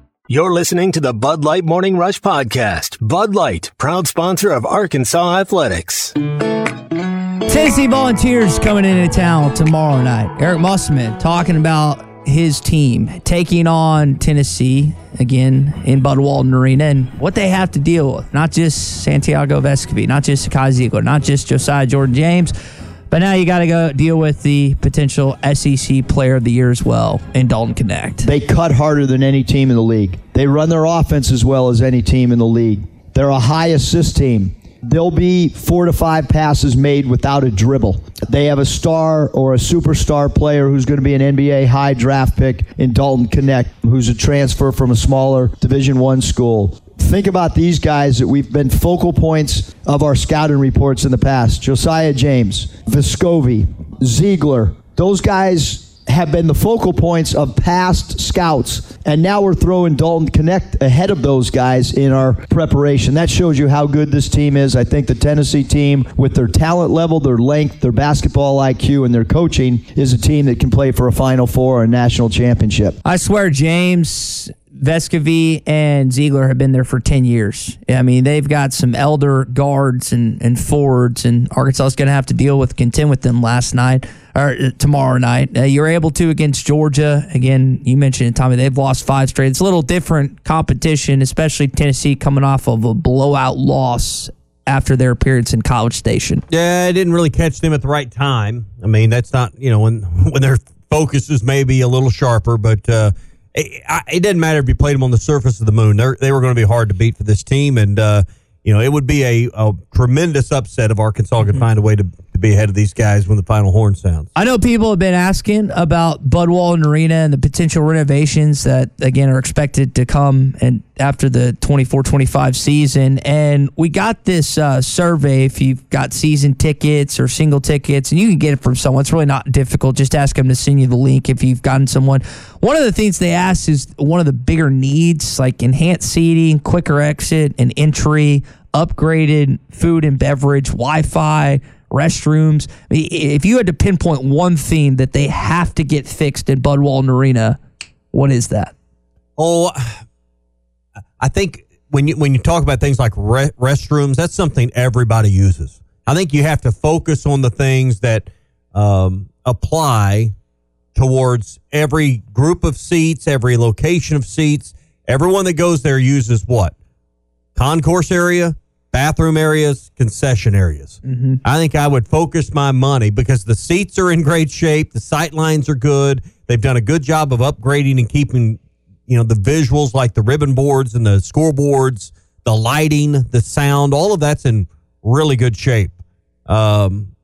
[SPEAKER 5] You're listening to the Bud Light Morning Rush Podcast. Bud Light, proud sponsor of Arkansas Athletics.
[SPEAKER 2] Tennessee Volunteers coming into town tomorrow night. Eric Musselman talking about his team taking on Tennessee again in Bud Walton Arena and what they have to deal with. Not just Santiago Vescovi, not just Zakai Zeigler, not just Josiah Jordan James, but now you got to go deal with the potential SEC Player of the Year as well in Dalton Knecht.
[SPEAKER 11] They cut harder than any team in the league. They run their offense as well as any team in the league. They're a high assist team. There'll be four to five passes made without a dribble. They have a star or a superstar player who's going to be an NBA high draft pick in Dalton Knecht, who's a transfer from a smaller Division One school. Think about these guys that we've been focal points of our scouting reports in the past. Josiah James, Vescovi, Zeigler. Those guys have been the focal points of past scouts. And now we're throwing Dalton Knecht ahead of those guys in our preparation. That shows you how good this team is. I think the Tennessee team, with their talent level, their length, their basketball IQ, and their coaching, is a team that can play for a Final Four or a national championship.
[SPEAKER 2] I swear, James, Vescovi, and Zeigler have been there for 10 years. I mean, they've got some elder guards and, and forwards, and Arkansas is going to have to deal with, contend with them last night or uh, tomorrow night. Uh, you're able to against Georgia. Again, you mentioned it, Tommy, they've lost five straight. It's a little different competition, especially Tennessee coming off of a blowout loss after their appearance in College Station.
[SPEAKER 4] Yeah, I didn't really catch them at the right time. I mean, that's not you know when [LAUGHS] when their focus is maybe a little sharper, but uh, it, I, it doesn't matter if you played them on the surface of the moon. They're, they were going to be hard to beat for this team, and uh, you know it would be a, a tremendous upset if Arkansas could find a way to to be ahead of these guys when the final horn sounds.
[SPEAKER 2] I know people have been asking about Bud Walton Arena and the potential renovations that again are expected to come and after the 24-25 season. And we got this uh, survey if you've got season tickets or single tickets, and you can get it from someone. It's really not difficult. Just ask them to send you the link if you've gotten someone. One of the things they asked is one of the bigger needs, like enhanced seating, quicker exit and entry, upgraded food and beverage, Wi-Fi restrooms. If you had to pinpoint one thing that they have to get fixed in Bud Walton Arena, what is that?
[SPEAKER 4] Oh, I think when you when you talk about things like re- restrooms, that's something everybody uses. I think you have to focus on the things that um, apply towards every group of seats, every location of seats. Everyone that goes there uses what? Concourse area, bathroom areas, concession areas.
[SPEAKER 2] Mm-hmm.
[SPEAKER 4] I think I would focus my money because the seats are in great shape, the sight lines are good. They've done a good job of upgrading and keeping, you know, the visuals like the ribbon boards and the scoreboards, the lighting, the sound, all of that's in really good shape. Um,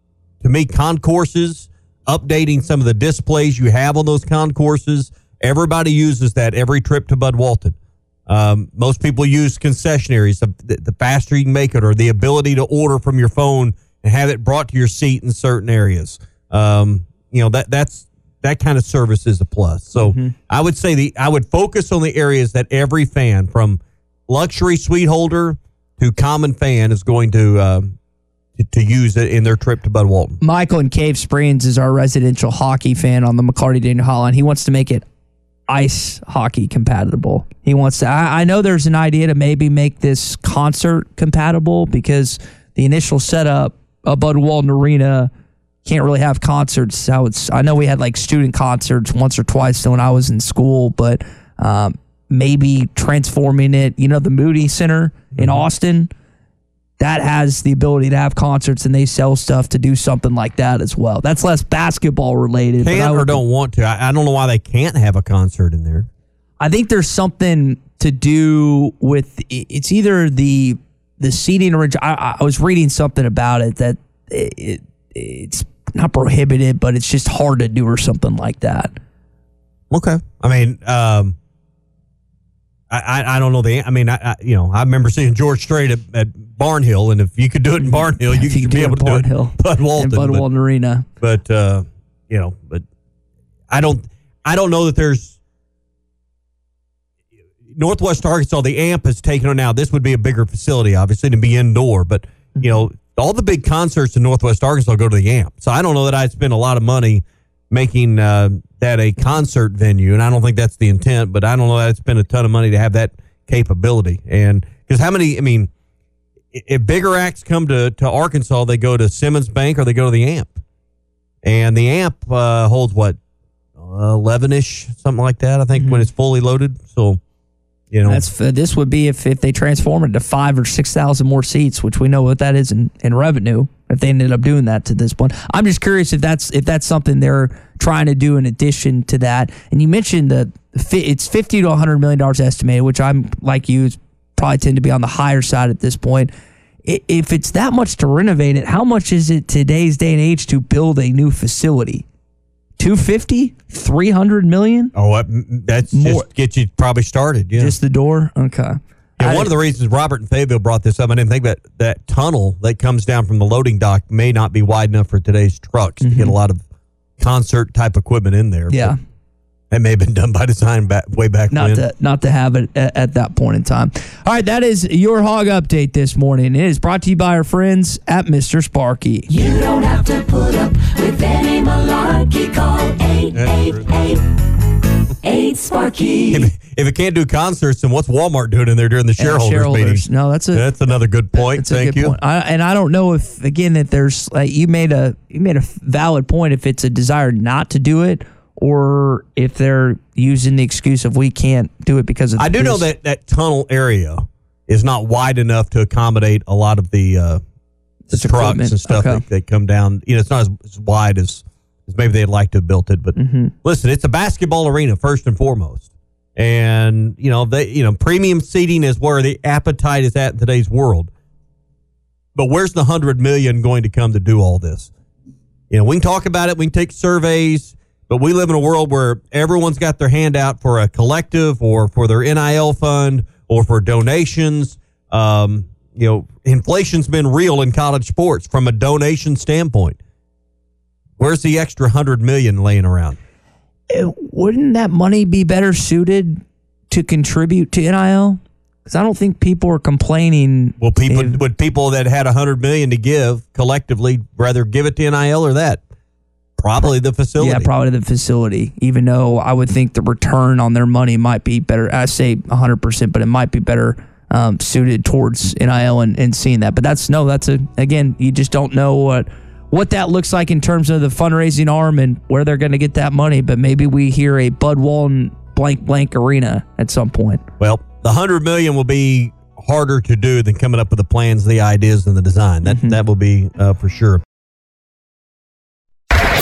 [SPEAKER 4] to me, concourses, updating some of the displays you have on those concourses. Everybody uses that every trip to Bud Walton. Um, most people use concessionaries. The, the faster you can make it, or the ability to order from your phone and have it brought to your seat in certain areas. Um, you know that that's that kind of service is a plus. So I would say the I would focus on the areas that every fan, from luxury suite holder to common fan, is going to um, to, use it in their trip to Bud Walton.
[SPEAKER 2] Michael in Cave Springs is our residential hockey fan on the McLarty Daniel Hotline. He wants to make it ice hockey compatible. He wants to. I, I know there's an idea to maybe make this concert compatible because the initial setup of Bud Walton Arena can't really have concerts. How it's. I know we had like student concerts once or twice when I was in school, but um, maybe transforming it. You know, the Moody Center in Austin that has the ability to have concerts and they sell stuff to do something like that as well. That's less basketball related. I
[SPEAKER 4] Can't or don't want to. I, I don't know why they can't have a concert in there.
[SPEAKER 2] I think there's something to do with it's either the the seating arrangement. I, I was reading something about it that it, it it's not prohibited, but it's just hard to do or something like that.
[SPEAKER 4] Okay. I mean, um, I, I, I don't know the. I mean, I, I you know I remember seeing George Strait at, at Barnhill, and if you could do it in Barnhill, you
[SPEAKER 2] you
[SPEAKER 4] could be able to do it
[SPEAKER 2] Barnhill
[SPEAKER 4] in Bud Walton.
[SPEAKER 2] Bud
[SPEAKER 4] but-
[SPEAKER 2] Walton Arena.
[SPEAKER 4] but uh, you know, but I don't, I don't know that there's Northwest Arkansas. The AMP has taken on now. This would be a bigger facility, obviously, to be indoor, but you know, all the big concerts in Northwest Arkansas go to the AMP. So I don't know that I'd spend a lot of money making uh, that a concert venue, and I don't think that's the intent. But I don't know that I'd spend a ton of money to have that capability. And because how many? I mean, if bigger acts come to to Arkansas, they go to Simmons Bank or they go to the AMP and the amp uh, holds what eleven ish, something like that. I think when it's fully loaded. So, you know,
[SPEAKER 2] That's this would be if, if they transform it to five or six thousand more seats, which we know what that is in, in revenue. If they ended up doing that to this point, I'm just curious if that's if that's something they're trying to do in addition to that. And you mentioned the fi- it's fifty to 100 million dollars estimated, which I'm like you probably tend to be on the higher side at this point. If it's that much to renovate it, how much is it today's day and age to build a new facility? 250 300 million
[SPEAKER 4] oh, that- that's
[SPEAKER 2] More-
[SPEAKER 4] just get you probably started. Yeah.
[SPEAKER 2] just the door okay
[SPEAKER 4] And
[SPEAKER 2] I
[SPEAKER 4] one of the reasons Robert and Fayetteville brought this up, I didn't think that that tunnel that comes down from the loading dock may not be wide enough for today's trucks to get a lot of concert type equipment in there.
[SPEAKER 2] Mm-hmm. Yeah.
[SPEAKER 4] But that may have been done by design back way back
[SPEAKER 2] not
[SPEAKER 4] when.
[SPEAKER 2] to not to have it at, at that point in time. All right, that is your hog update this morning. It is brought to you by our friends at Mr. Sparky.
[SPEAKER 12] You don't have to put up with any malarkey. Call 888 Sparky.
[SPEAKER 4] If, it can't do concerts, then what's Walmart doing in there during the shareholders,
[SPEAKER 2] shareholders.
[SPEAKER 4] meetings?
[SPEAKER 2] No, that's a
[SPEAKER 4] that's another good point. Thank
[SPEAKER 2] good
[SPEAKER 4] you.
[SPEAKER 2] point. I, and I don't know if again that there's like you made a you made a valid point if it's a desire not to do it or if they're using the excuse of we can't do it because of.
[SPEAKER 4] I do know that that tunnel area is not wide enough to accommodate a lot of the uh, the trucks
[SPEAKER 2] equipment.
[SPEAKER 4] and stuff
[SPEAKER 2] Okay.
[SPEAKER 4] that, that come down. You know, it's not as, as wide as, as maybe they'd like to have built it. But
[SPEAKER 2] Mm-hmm.
[SPEAKER 4] listen, it's a basketball arena first and foremost, and you know they you know premium seating is where the appetite is at in today's world. But where's the hundred million going to come to do all this? You know, we can talk about it, we can take surveys, but we live in a world where everyone's got their hand out for a collective or for their NIL fund or for donations. Um, you know, inflation's been real in college sports from a donation standpoint. Where's the extra hundred million laying around?
[SPEAKER 2] Wouldn't that money be better suited to contribute to NIL? Because I don't think people are complaining.
[SPEAKER 4] Well, people would people that had a hundred million to give collectively rather give it to NIL or that? Probably the facility.
[SPEAKER 2] Yeah, probably the facility. Even though I would think the return on their money might be better. I say 100%, but it might be better um, suited towards NIL and, and seeing that. But that's no, that's a again, you just don't know what what that looks like in terms of the fundraising arm and where they're going to get that money. But maybe we hear a Bud Walton blank blank arena at some point.
[SPEAKER 4] Well, the hundred million will be harder to do than coming up with the plans, the ideas, and the design. That
[SPEAKER 2] Mm-hmm.
[SPEAKER 4] that will be uh, for sure.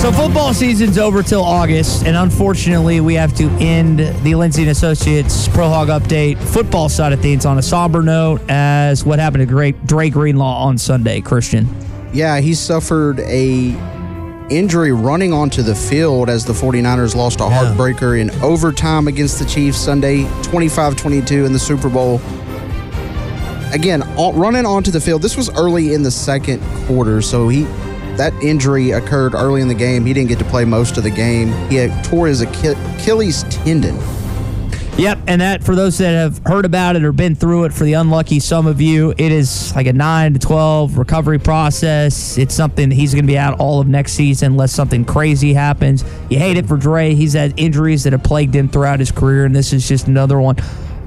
[SPEAKER 2] So football season's over till August, and unfortunately, we have to end the Lindsay and Associates Pro Hog Update football side of things on a somber note, as what happened to great Dre Greenlaw on Sunday. Christian,
[SPEAKER 13] Yeah, he suffered a injury running onto the field as the 49ers lost a heartbreaker in overtime against the Chiefs Sunday 25-22 in the Super Bowl. Again, all, running onto the field. This was early in the second quarter, so he that injury occurred early in the game. He didn't get to play most of the game. He tore his Achilles tendon.
[SPEAKER 2] Yep, and that for those that have heard about it or been through it, for the unlucky some of you, it is like a nine to twelve recovery process. It's something he's going to be out all of next season unless something crazy happens. You hate it for Dre. He's had injuries that have plagued him throughout his career, and this is just another one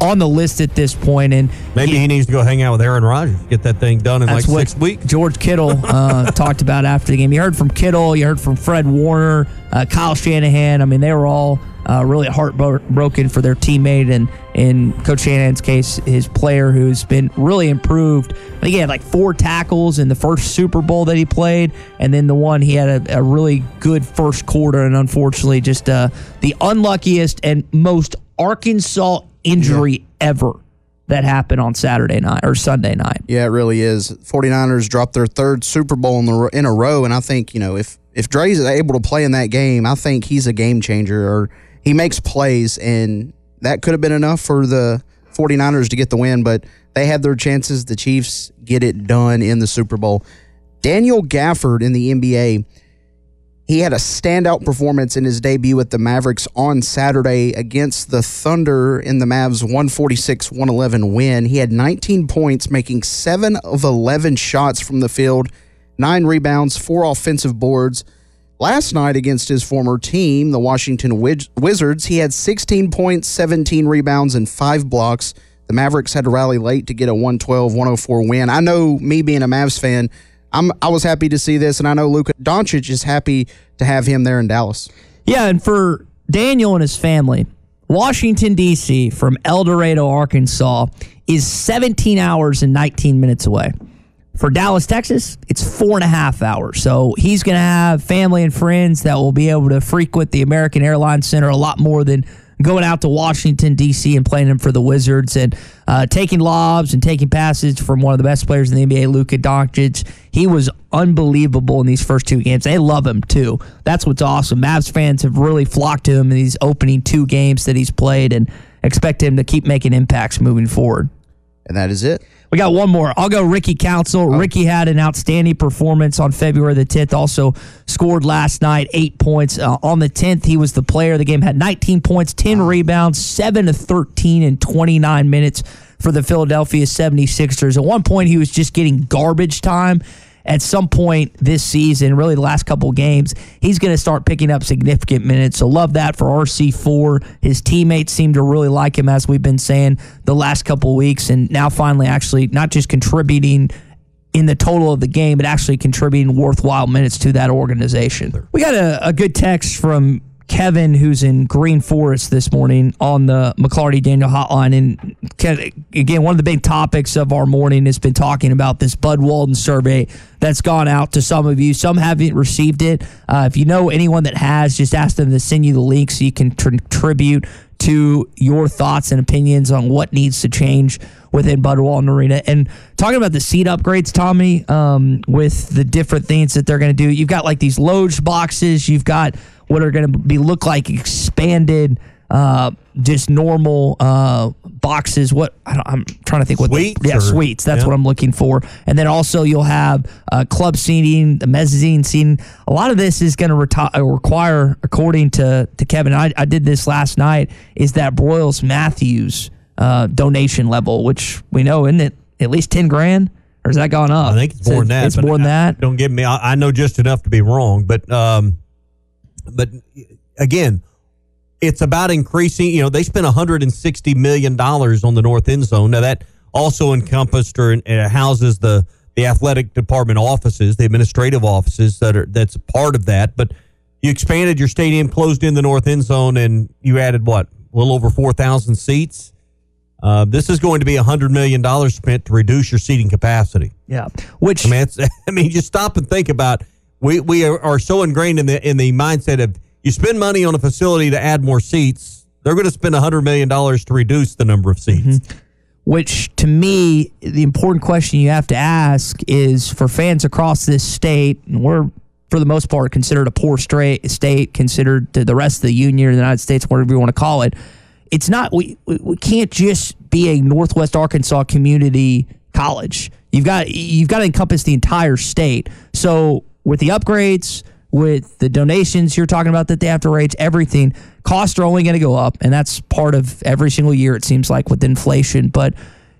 [SPEAKER 2] on the list at this point. And
[SPEAKER 4] Maybe he, needs to go hang out with Aaron Rodgers, get that thing done in like six weeks.
[SPEAKER 2] George Kittle [LAUGHS] uh, talked about after the game. You heard from Kittle, you heard from Fred Warner, uh, Kyle Shanahan. I mean, they were all uh, really heartbroken for their teammate and, in Coach Shanahan's case, his player who's been really improved. I think he had like four tackles in the first Super Bowl that he played, and then the one he had a, a really good first quarter, and unfortunately, just uh, the unluckiest and most Arkansas injury ever that happened on Saturday night or Sunday night.
[SPEAKER 13] Yeah, it really is. 49ers dropped their third Super Bowl in, the, in a row, and I think, you know, if, if Dre's able to play in that game, I think he's a game changer or he makes plays, and that could have been enough for the 49ers to get the win, but they had their chances. The Chiefs get it done in the Super Bowl. Daniel Gafford in the NBA, he had a standout performance in his debut with the Mavericks on Saturday against the Thunder in the Mavs 146 111 win. He had 19 points, making 7 of 11 shots from the field, 9 rebounds, 4 offensive boards. Last night against his former team, the Washington Wiz- Wizards, he had 16 points, 17 rebounds, and 5 blocks. The Mavericks had to rally late to get a 112 104 win. I know, me being a Mavs fan, I'm, I was happy to see this, and I know Luka Doncic is happy to have him there in Dallas.
[SPEAKER 2] Yeah, and for Daniel and his family, Washington, D.C., from El Dorado, Arkansas, is 17 hours and 19 minutes away. For Dallas, Texas, it's four and a half hours. So he's going to have family and friends that will be able to frequent the American Airlines Center a lot more than going out to Washington, D.C., and playing him for the Wizards and uh, taking lobs and taking passes from one of the best players in the NBA, Luka Doncic. He was unbelievable in these first two games. They love him, too. That's what's awesome. Mavs fans have really flocked to him in these opening two games that he's played and expect him to keep making impacts moving forward.
[SPEAKER 13] and that is it.
[SPEAKER 2] We got one more. I'll go Ricky Council. Ricky had an outstanding performance on February the 10th. Also scored last night, eight points. Uh, on the 10th, he was the player of the game, had 19 points, 10 rebounds, 7 to 13 in 29 minutes for the Philadelphia 76ers. At one point, he was just getting garbage time at some point this season, really the last couple games, he's going to start picking up significant minutes. So love that for RC4. His teammates seem to really like him, as we've been saying the last couple weeks, and now finally actually not just contributing in the total of the game, but actually contributing worthwhile minutes to that organization. We got a, a good text from Kevin, who's in Green Forest this morning on the McLarty Daniel hotline. And again, one of the big topics of our morning has been talking about this Bud Walton survey that's gone out to some of you. Some haven't received it. Uh, if you know anyone that has, just ask them to send you the link so you can contribute to your thoughts and opinions on what needs to change within Bud Walton Arena. And talking about the seat upgrades, Tommy, um, with the different things that they're going to do, you've got like these loge boxes, you've got what are going to be look like expanded, uh, just normal uh, boxes. What I am trying to think. What
[SPEAKER 4] suites?
[SPEAKER 2] The, yeah,
[SPEAKER 4] or,
[SPEAKER 2] suites. That's
[SPEAKER 4] yeah.
[SPEAKER 2] what I'm looking for. And then also you'll have uh, club seating, the mezzanine seating. A lot of this is going to reti- require, according to to Kevin, I, I did this last night. Is that Broyles Matthews uh, donation level, which we know isn't it at least ten grand? Or has that gone up?
[SPEAKER 4] I think it's more than that.
[SPEAKER 2] It's more than that.
[SPEAKER 4] Don't get me. I, I know just enough to be wrong, but um, but again, it's about increasing. You know, they spent 160 million dollars on the north end zone. Now that also encompassed or uh, houses the the athletic department offices, the administrative offices that are that's part of that. But you expanded your stadium, closed in the north end zone, and you added what a little over 4,000 seats. Uh, this is going to be a hundred million dollars spent to reduce your seating capacity.
[SPEAKER 2] Yeah, which
[SPEAKER 4] I mean, [LAUGHS] I mean, just stop and think about. We we are, are so ingrained in the in the mindset of you spend money on a facility to add more seats, they're going to spend $100 million to reduce the number of seats.
[SPEAKER 2] Mm-hmm. Which, to me, the important question you have to ask is for fans across this state, and we're, for the most part, considered a poor straight state, considered to the rest of the union or the United States, whatever you want to call it. It's not, we, we can't just be a Northwest Arkansas community college. You've got, you've got to encompass the entire state. So, with the upgrades, with the donations you're talking about that they have to raise, everything, costs are only going to go up. And that's part of every single year, it seems like, with inflation. But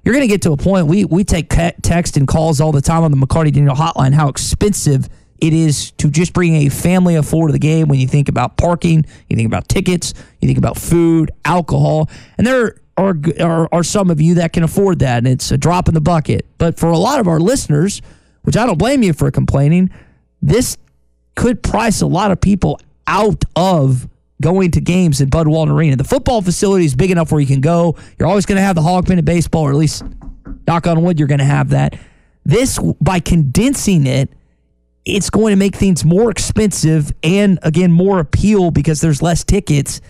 [SPEAKER 2] you're going to get to a point, we, we take text and calls all the time on the McLarty Daniel hotline, how expensive it is to just bring a family of four to the game when you think about parking, you think about tickets, you think about food, alcohol. And there are, are, are some of you that can afford that, and it's a drop in the bucket. But for a lot of our listeners, which I don't blame you for complaining, this could price a lot of people out of going to games at Bud Walton Arena. The football facility is big enough where you can go. You're always going to have the Hogman at baseball, or at least, knock on wood, you're going to have that. This, by condensing it, it's going to make things more expensive and, again, more appeal because there's less tickets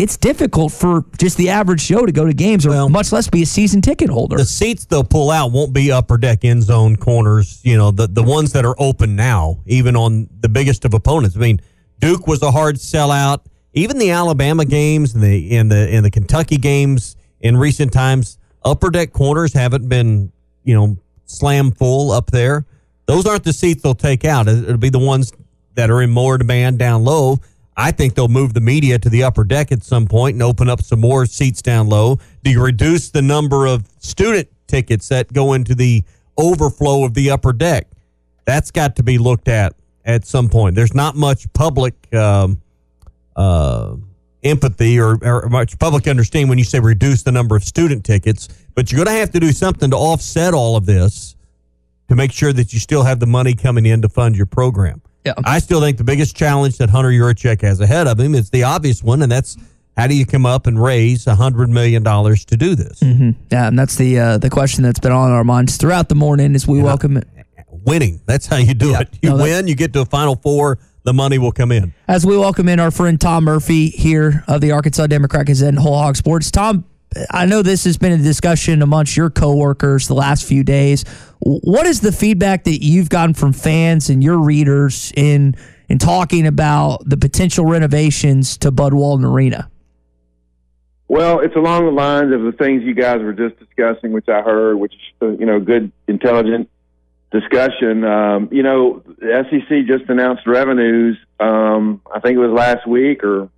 [SPEAKER 2] it's difficult for just the average Joe to go to games or well, much less be a season ticket holder.
[SPEAKER 4] The seats they'll pull out won't be upper deck end zone corners, you know, the, the ones that are open now, even on the biggest of opponents. I mean, Duke was a hard sellout. Even the Alabama games and the in the in the Kentucky games in recent times, upper deck corners haven't been, you know, slam full up there. Those aren't the seats they'll take out. It'll be the ones that are in more demand down low I think they'll move the media to the upper deck at some point and open up some more seats down low. Do you reduce the number of student tickets that go into the overflow of the upper deck? That's got to be looked at at some point. There's not much public um, uh, empathy or, or much public understanding when you say reduce the number of student tickets, but you're going to have to do something to offset all of this to make sure that you still have the money coming in to fund your program.
[SPEAKER 2] Yeah.
[SPEAKER 4] I still think the biggest challenge that Hunter Yurachek has ahead of him is the obvious one, and that's how do you come up and raise a hundred million dollars to do this?
[SPEAKER 2] Mm-hmm. Yeah, and that's the uh, the question that's been on our minds throughout the morning as we yeah. welcome it.
[SPEAKER 4] Winning. That's how you do yeah. it. You no, win, you get to a final four, the money will come in.
[SPEAKER 2] As we welcome in our friend Tom Murphy here of the Arkansas Democrat Gazette and Whole Hog Sports. Tom, I know this has been a discussion amongst your coworkers the last few days. What is the feedback that you've gotten from fans and your readers in in talking about the potential renovations to Bud Walton Arena?
[SPEAKER 14] Well, it's along the lines of the things you guys were just discussing, which I heard, which uh, you know, good, intelligent discussion. Um, you know, the SEC just announced revenues. Um, I think it was last week or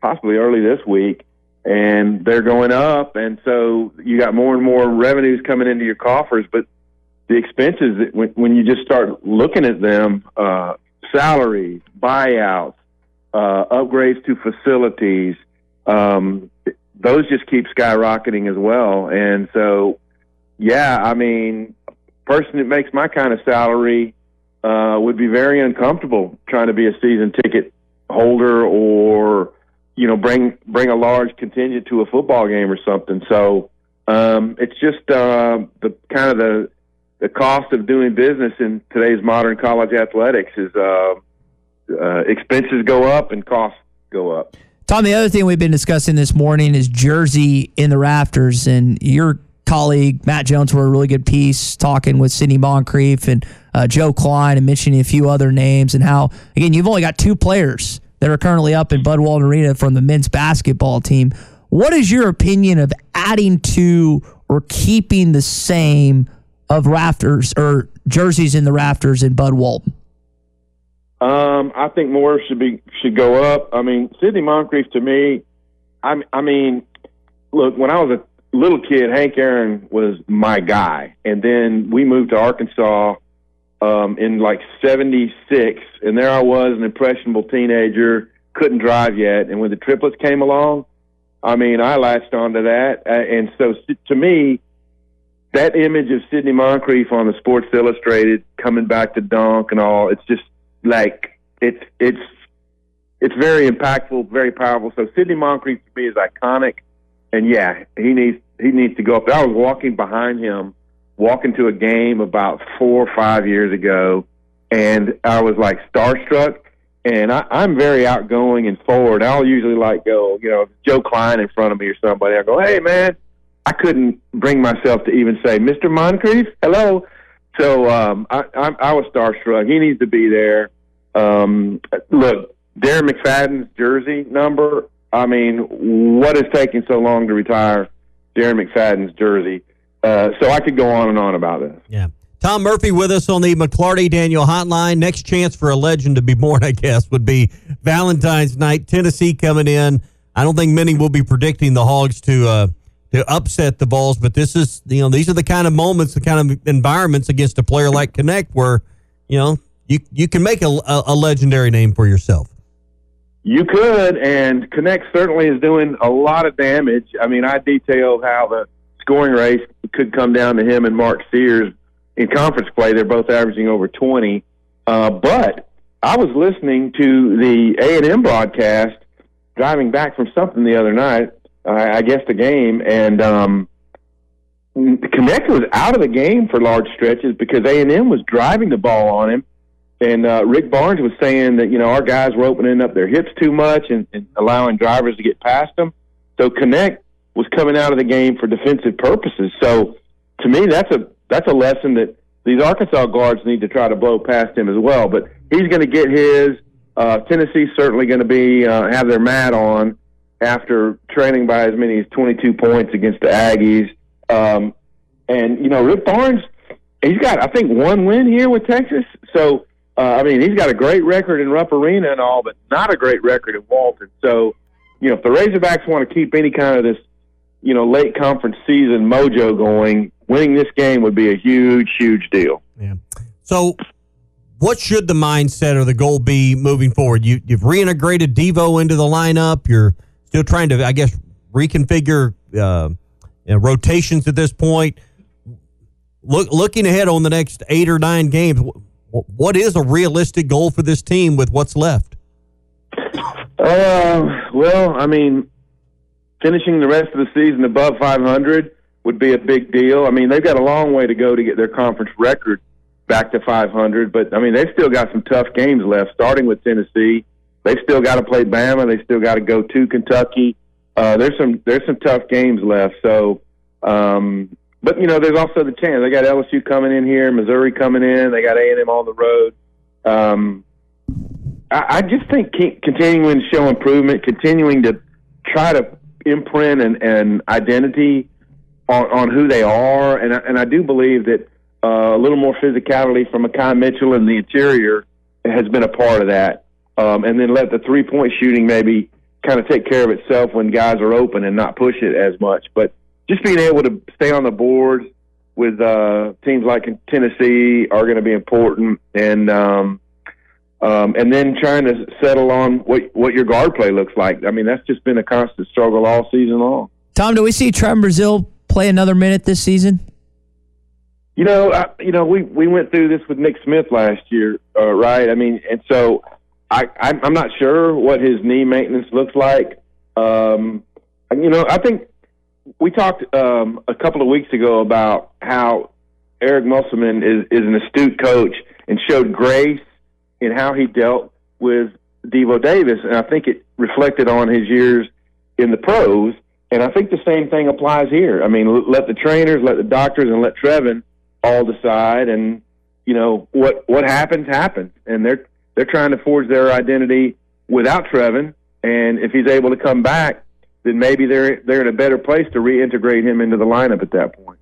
[SPEAKER 14] possibly early this week, and they're going up. And so you got more and more revenues coming into your coffers, but the expenses when, when you just start looking at them, uh, salaries, buyouts, uh, upgrades to facilities, um, those just keep skyrocketing as well. And so, yeah, I mean, person that makes my kind of salary uh, would be very uncomfortable trying to be a season ticket holder or you know bring bring a large contingent to a football game or something. So um, it's just uh, the kind of the the cost of doing business in today's modern college athletics is uh, uh, expenses go up and costs go up.
[SPEAKER 2] Tom, the other thing we've been discussing this morning is jersey in the rafters, and your colleague Matt Jones wrote a really good piece talking with Sidney Moncrief and uh, Joe Kleine and mentioning a few other names and how again you've only got two players that are currently up in Bud Walton Arena from the men's basketball team. What is your opinion of adding to or keeping the same of rafters or jerseys in the rafters in Bud Walton?
[SPEAKER 14] Um, I think more should be should go up. I mean, Sidney Moncrief to me, I, I mean, look, when I was a little kid, Hank Aaron was my guy, and then we moved to Arkansas um, in like '76, and there I was, an impressionable teenager, couldn't drive yet, and when the triplets came along, I mean, I latched onto that, and so to me, that image of Sidney Moncrief on the Sports Illustrated coming back to dunk and all, it's just like it's it's it's very impactful, very powerful. So Sidney Moncrief to me is iconic, and yeah, he needs he needs to go up there. I was walking behind him, walking to a game about four or five years ago, and I was like starstruck. And I, I'm very outgoing and forward. I'll usually like go, you know, Joe Kleine in front of me or somebody. I go, hey man, I couldn't bring myself to even say, Mr. Moncrief, hello. So um, I, I, I was starstruck. He needs to be there. Um, look, Darren McFadden's jersey number. I mean, what is taking so long to retire Darren McFadden's jersey? Uh, so I could go on and on about this.
[SPEAKER 4] Yeah. Tom Murphy with us on the McLarty Daniel hotline. Next chance for a legend to be born, [LAUGHS] I guess, would be Valentine's night. Tennessee coming in. I don't think many will be predicting the Hogs to uh, to upset the Vols, but this is you know these are the kind of moments, the kind of environments against a player like Knecht where you know you you can make a, a, a legendary name for yourself.
[SPEAKER 14] You could, and Knecht certainly is doing a lot of damage. I mean, I detailed how the scoring race could come down to him and Mark Sears in conference play. They're both averaging over 20. Uh, but I was listening to the A&M broadcast driving back from something the other night, I, I guess the game, and um, Knecht was out of the game for large stretches because A&M was driving the ball on him and uh, Rick Barnes was saying that you know our guys were opening up their hips too much and, and allowing drivers to get past them. So Knecht was coming out of the game for defensive purposes. So to me, that's a that's a lesson that these Arkansas guards need to try to blow past him as well. But he's going to get his. Uh, Tennessee's certainly going to be uh, have their mat on after trailing by as many as 22 points against the Aggies. Um, and you know, Rick Barnes, he's got I think one win here with Texas. So uh, I mean, he's got a great record in Rupp Arena and all, but not a great record in Walton. So, you know, if the Razorbacks want to keep any kind of this, you know, late conference season mojo going, winning this game would be a huge, huge deal.
[SPEAKER 4] Yeah. So, what should the mindset or the goal be moving forward? You, you've reintegrated Devo into the lineup. You're still trying to, I guess, reconfigure uh, you know, rotations at this point. Look, looking ahead on the next eight or nine games, what is a realistic goal for this team with what's left?
[SPEAKER 14] Uh, well, I mean, finishing the rest of the season above 500 would be a big deal. I mean, they've got a long way to go to get their conference record back to 500, but I mean, they've still got some tough games left, starting with Tennessee. They've still got to play Bama. They still got to go to Kentucky. Uh, there's some there's some tough games left. So um, but you know, there's also the chance. They got LSU coming in here, Missouri coming in. They got A and M on the road. Um, I, I just think continuing to show improvement, continuing to try to imprint and, and identity on, on who they are, and I, and I do believe that uh, a little more physicality from Makhi Mitchell in the interior has been a part of that. Um, and then let the three point shooting maybe kind of take care of itself when guys are open and not push it as much. But just being able to stay on the board with uh, teams like Tennessee are going to be important, and um, um, and then trying to settle on what what your guard play looks like. I mean, that's just been a constant struggle all season long.
[SPEAKER 2] Tom, do we see Trevon Brazile play another minute this season?
[SPEAKER 14] You know, I, you know, we we went through this with Nick Smith last year, uh, right? I mean, and so I I'm not sure what his knee maintenance looks like. Um, you know, I think we talked um, a couple of weeks ago about how Eric Musselman is is an astute coach and showed grace in how he dealt with Devo Davis, and I think it reflected on his years in the pros. And I think the same thing applies here. I mean, let the trainers, let the doctors, and let Trevon all decide. And you know what what happens happens, and they're they're trying to forge their identity without Trevon. And if he's able to come back, then maybe they're they're in a better place to reintegrate him into the lineup at that point.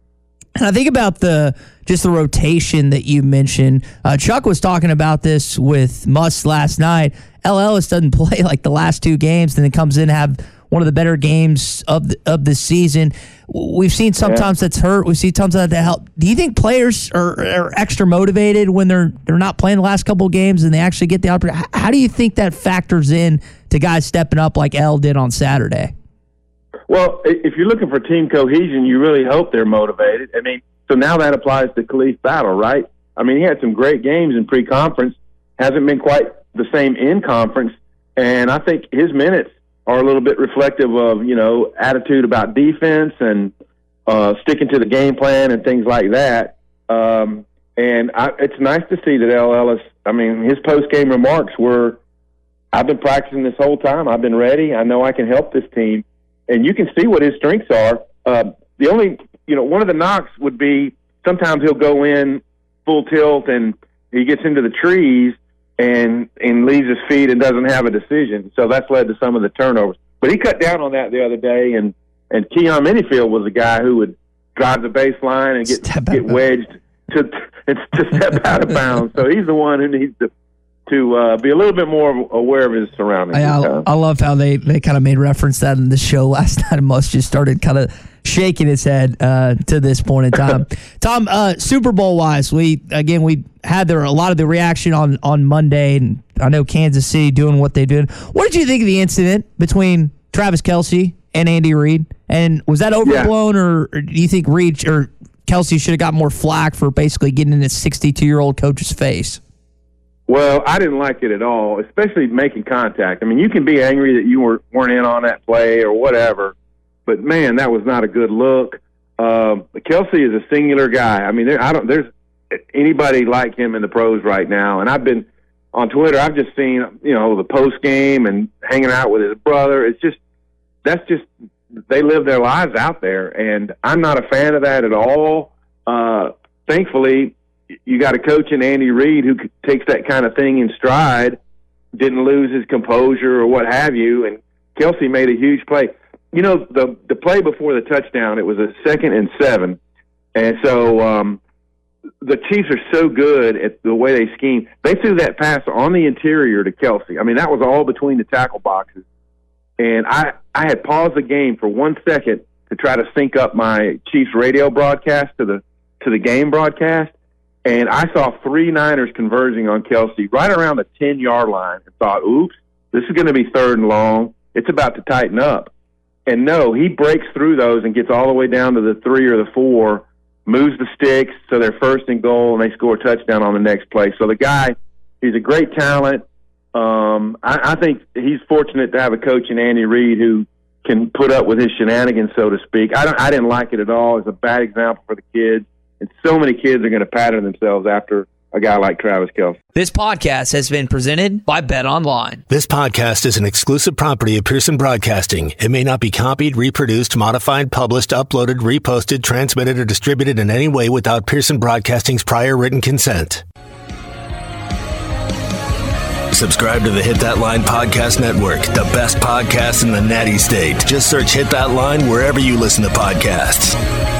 [SPEAKER 2] And I think about the just the rotation that you mentioned. Uh, Chuck was talking about this with Muss last night. El Ellis doesn't [LAUGHS] play like the last two games, and then comes in have one of the better games of the, of the season. We've seen sometimes yeah. that's hurt. We've seen times that that help. Do you think players are, are, extra motivated when they're they're not playing the last couple of games and they actually get the opportunity? How do you think that factors in to guys stepping up like El did on Saturday?
[SPEAKER 14] Well, if you're looking for team cohesion, you really hope they're motivated. I mean, so now that applies to Khalif Battle, right? I mean, he had some great games in pre-conference. Hasn't been quite the same in conference, and I think his minutes are a little bit reflective of you know attitude about defense and uh, sticking to the game plan and things like that. Um, and I, it's nice to see that El Ellis. I mean, his post game remarks were, "I've been practicing this whole time. I've been ready. I know I can help this team." And you can see what his strengths are. Uh, the only, you know, one of the knocks would be sometimes he'll go in full tilt and he gets into the trees and and leaves his feet and doesn't have a decision. So that's led to some of the turnovers. But he cut down on that the other day, and and Keyon Menifield was a guy who would drive the baseline and get get wedged to [LAUGHS] to step out of bounds. So he's the one who needs to to uh, be a little bit more aware of his surroundings.
[SPEAKER 2] I, I, I, love how they, they kind of made reference that in the show [LAUGHS] last night. Muss just started kind of shaking his head uh, to this point in time. [LAUGHS] Tom, uh, Super Bowl wise, we again we had there a lot of the reaction on on Monday, and I know Kansas City doing what they did. What did you think of the incident between Travis Kelce and Andy Reid? And was that overblown, yeah. or, or do you think Reid or Kelce should have got more flack for basically getting in his 62 year old coach's face?
[SPEAKER 14] Well, I didn't like it at all, especially making contact. I mean, you can be angry that you were, weren't in on that play or whatever, but man, that was not a good look. Um, Kelce is a singular guy. I mean, there, I don't. There's anybody like him in the pros right now, and I've been on Twitter. I've just seen you know the post game and hanging out with his brother. It's just that's just they live their lives out there, and I'm not a fan of that at all. Uh, thankfully, you got a coach in Andy Reid who takes that kind of thing in stride, didn't lose his composure or what have you, and Kelce made a huge play. You know, the the play before the touchdown, it was a second and seven, and so um, the Chiefs are so good at the way they scheme. They threw that pass on the interior to Kelce. I mean, that was all between the tackle boxes, and I I had paused the game for one second to try to sync up my Chiefs radio broadcast to the to the game broadcast and I saw three Niners converging on Kelce right around the 10 yard line and thought, oops, this is going to be third and long. It's about to tighten up. And no, he breaks through those and gets all the way down to the three or the four, moves the sticks so they're first and goal, and they score a touchdown on the next play. So the guy, he's a great talent. Um, I, I think he's fortunate to have a coach in Andy Reid who can put up with his shenanigans, so to speak. I don't, I didn't like it at all. It's a bad example for the kids and so many kids are going to pattern themselves after a guy like Travis Kelce.
[SPEAKER 15] This podcast has been presented by Bet Online.
[SPEAKER 5] This podcast is an exclusive property of Pearson Broadcasting. It may not be copied, reproduced, modified, published, uploaded, reposted, transmitted, or distributed in any way without Pearson Broadcasting's prior written consent. Subscribe to the Hit That Line Podcast Network, the best podcast in the natty state. Just search Hit That Line wherever you listen to podcasts.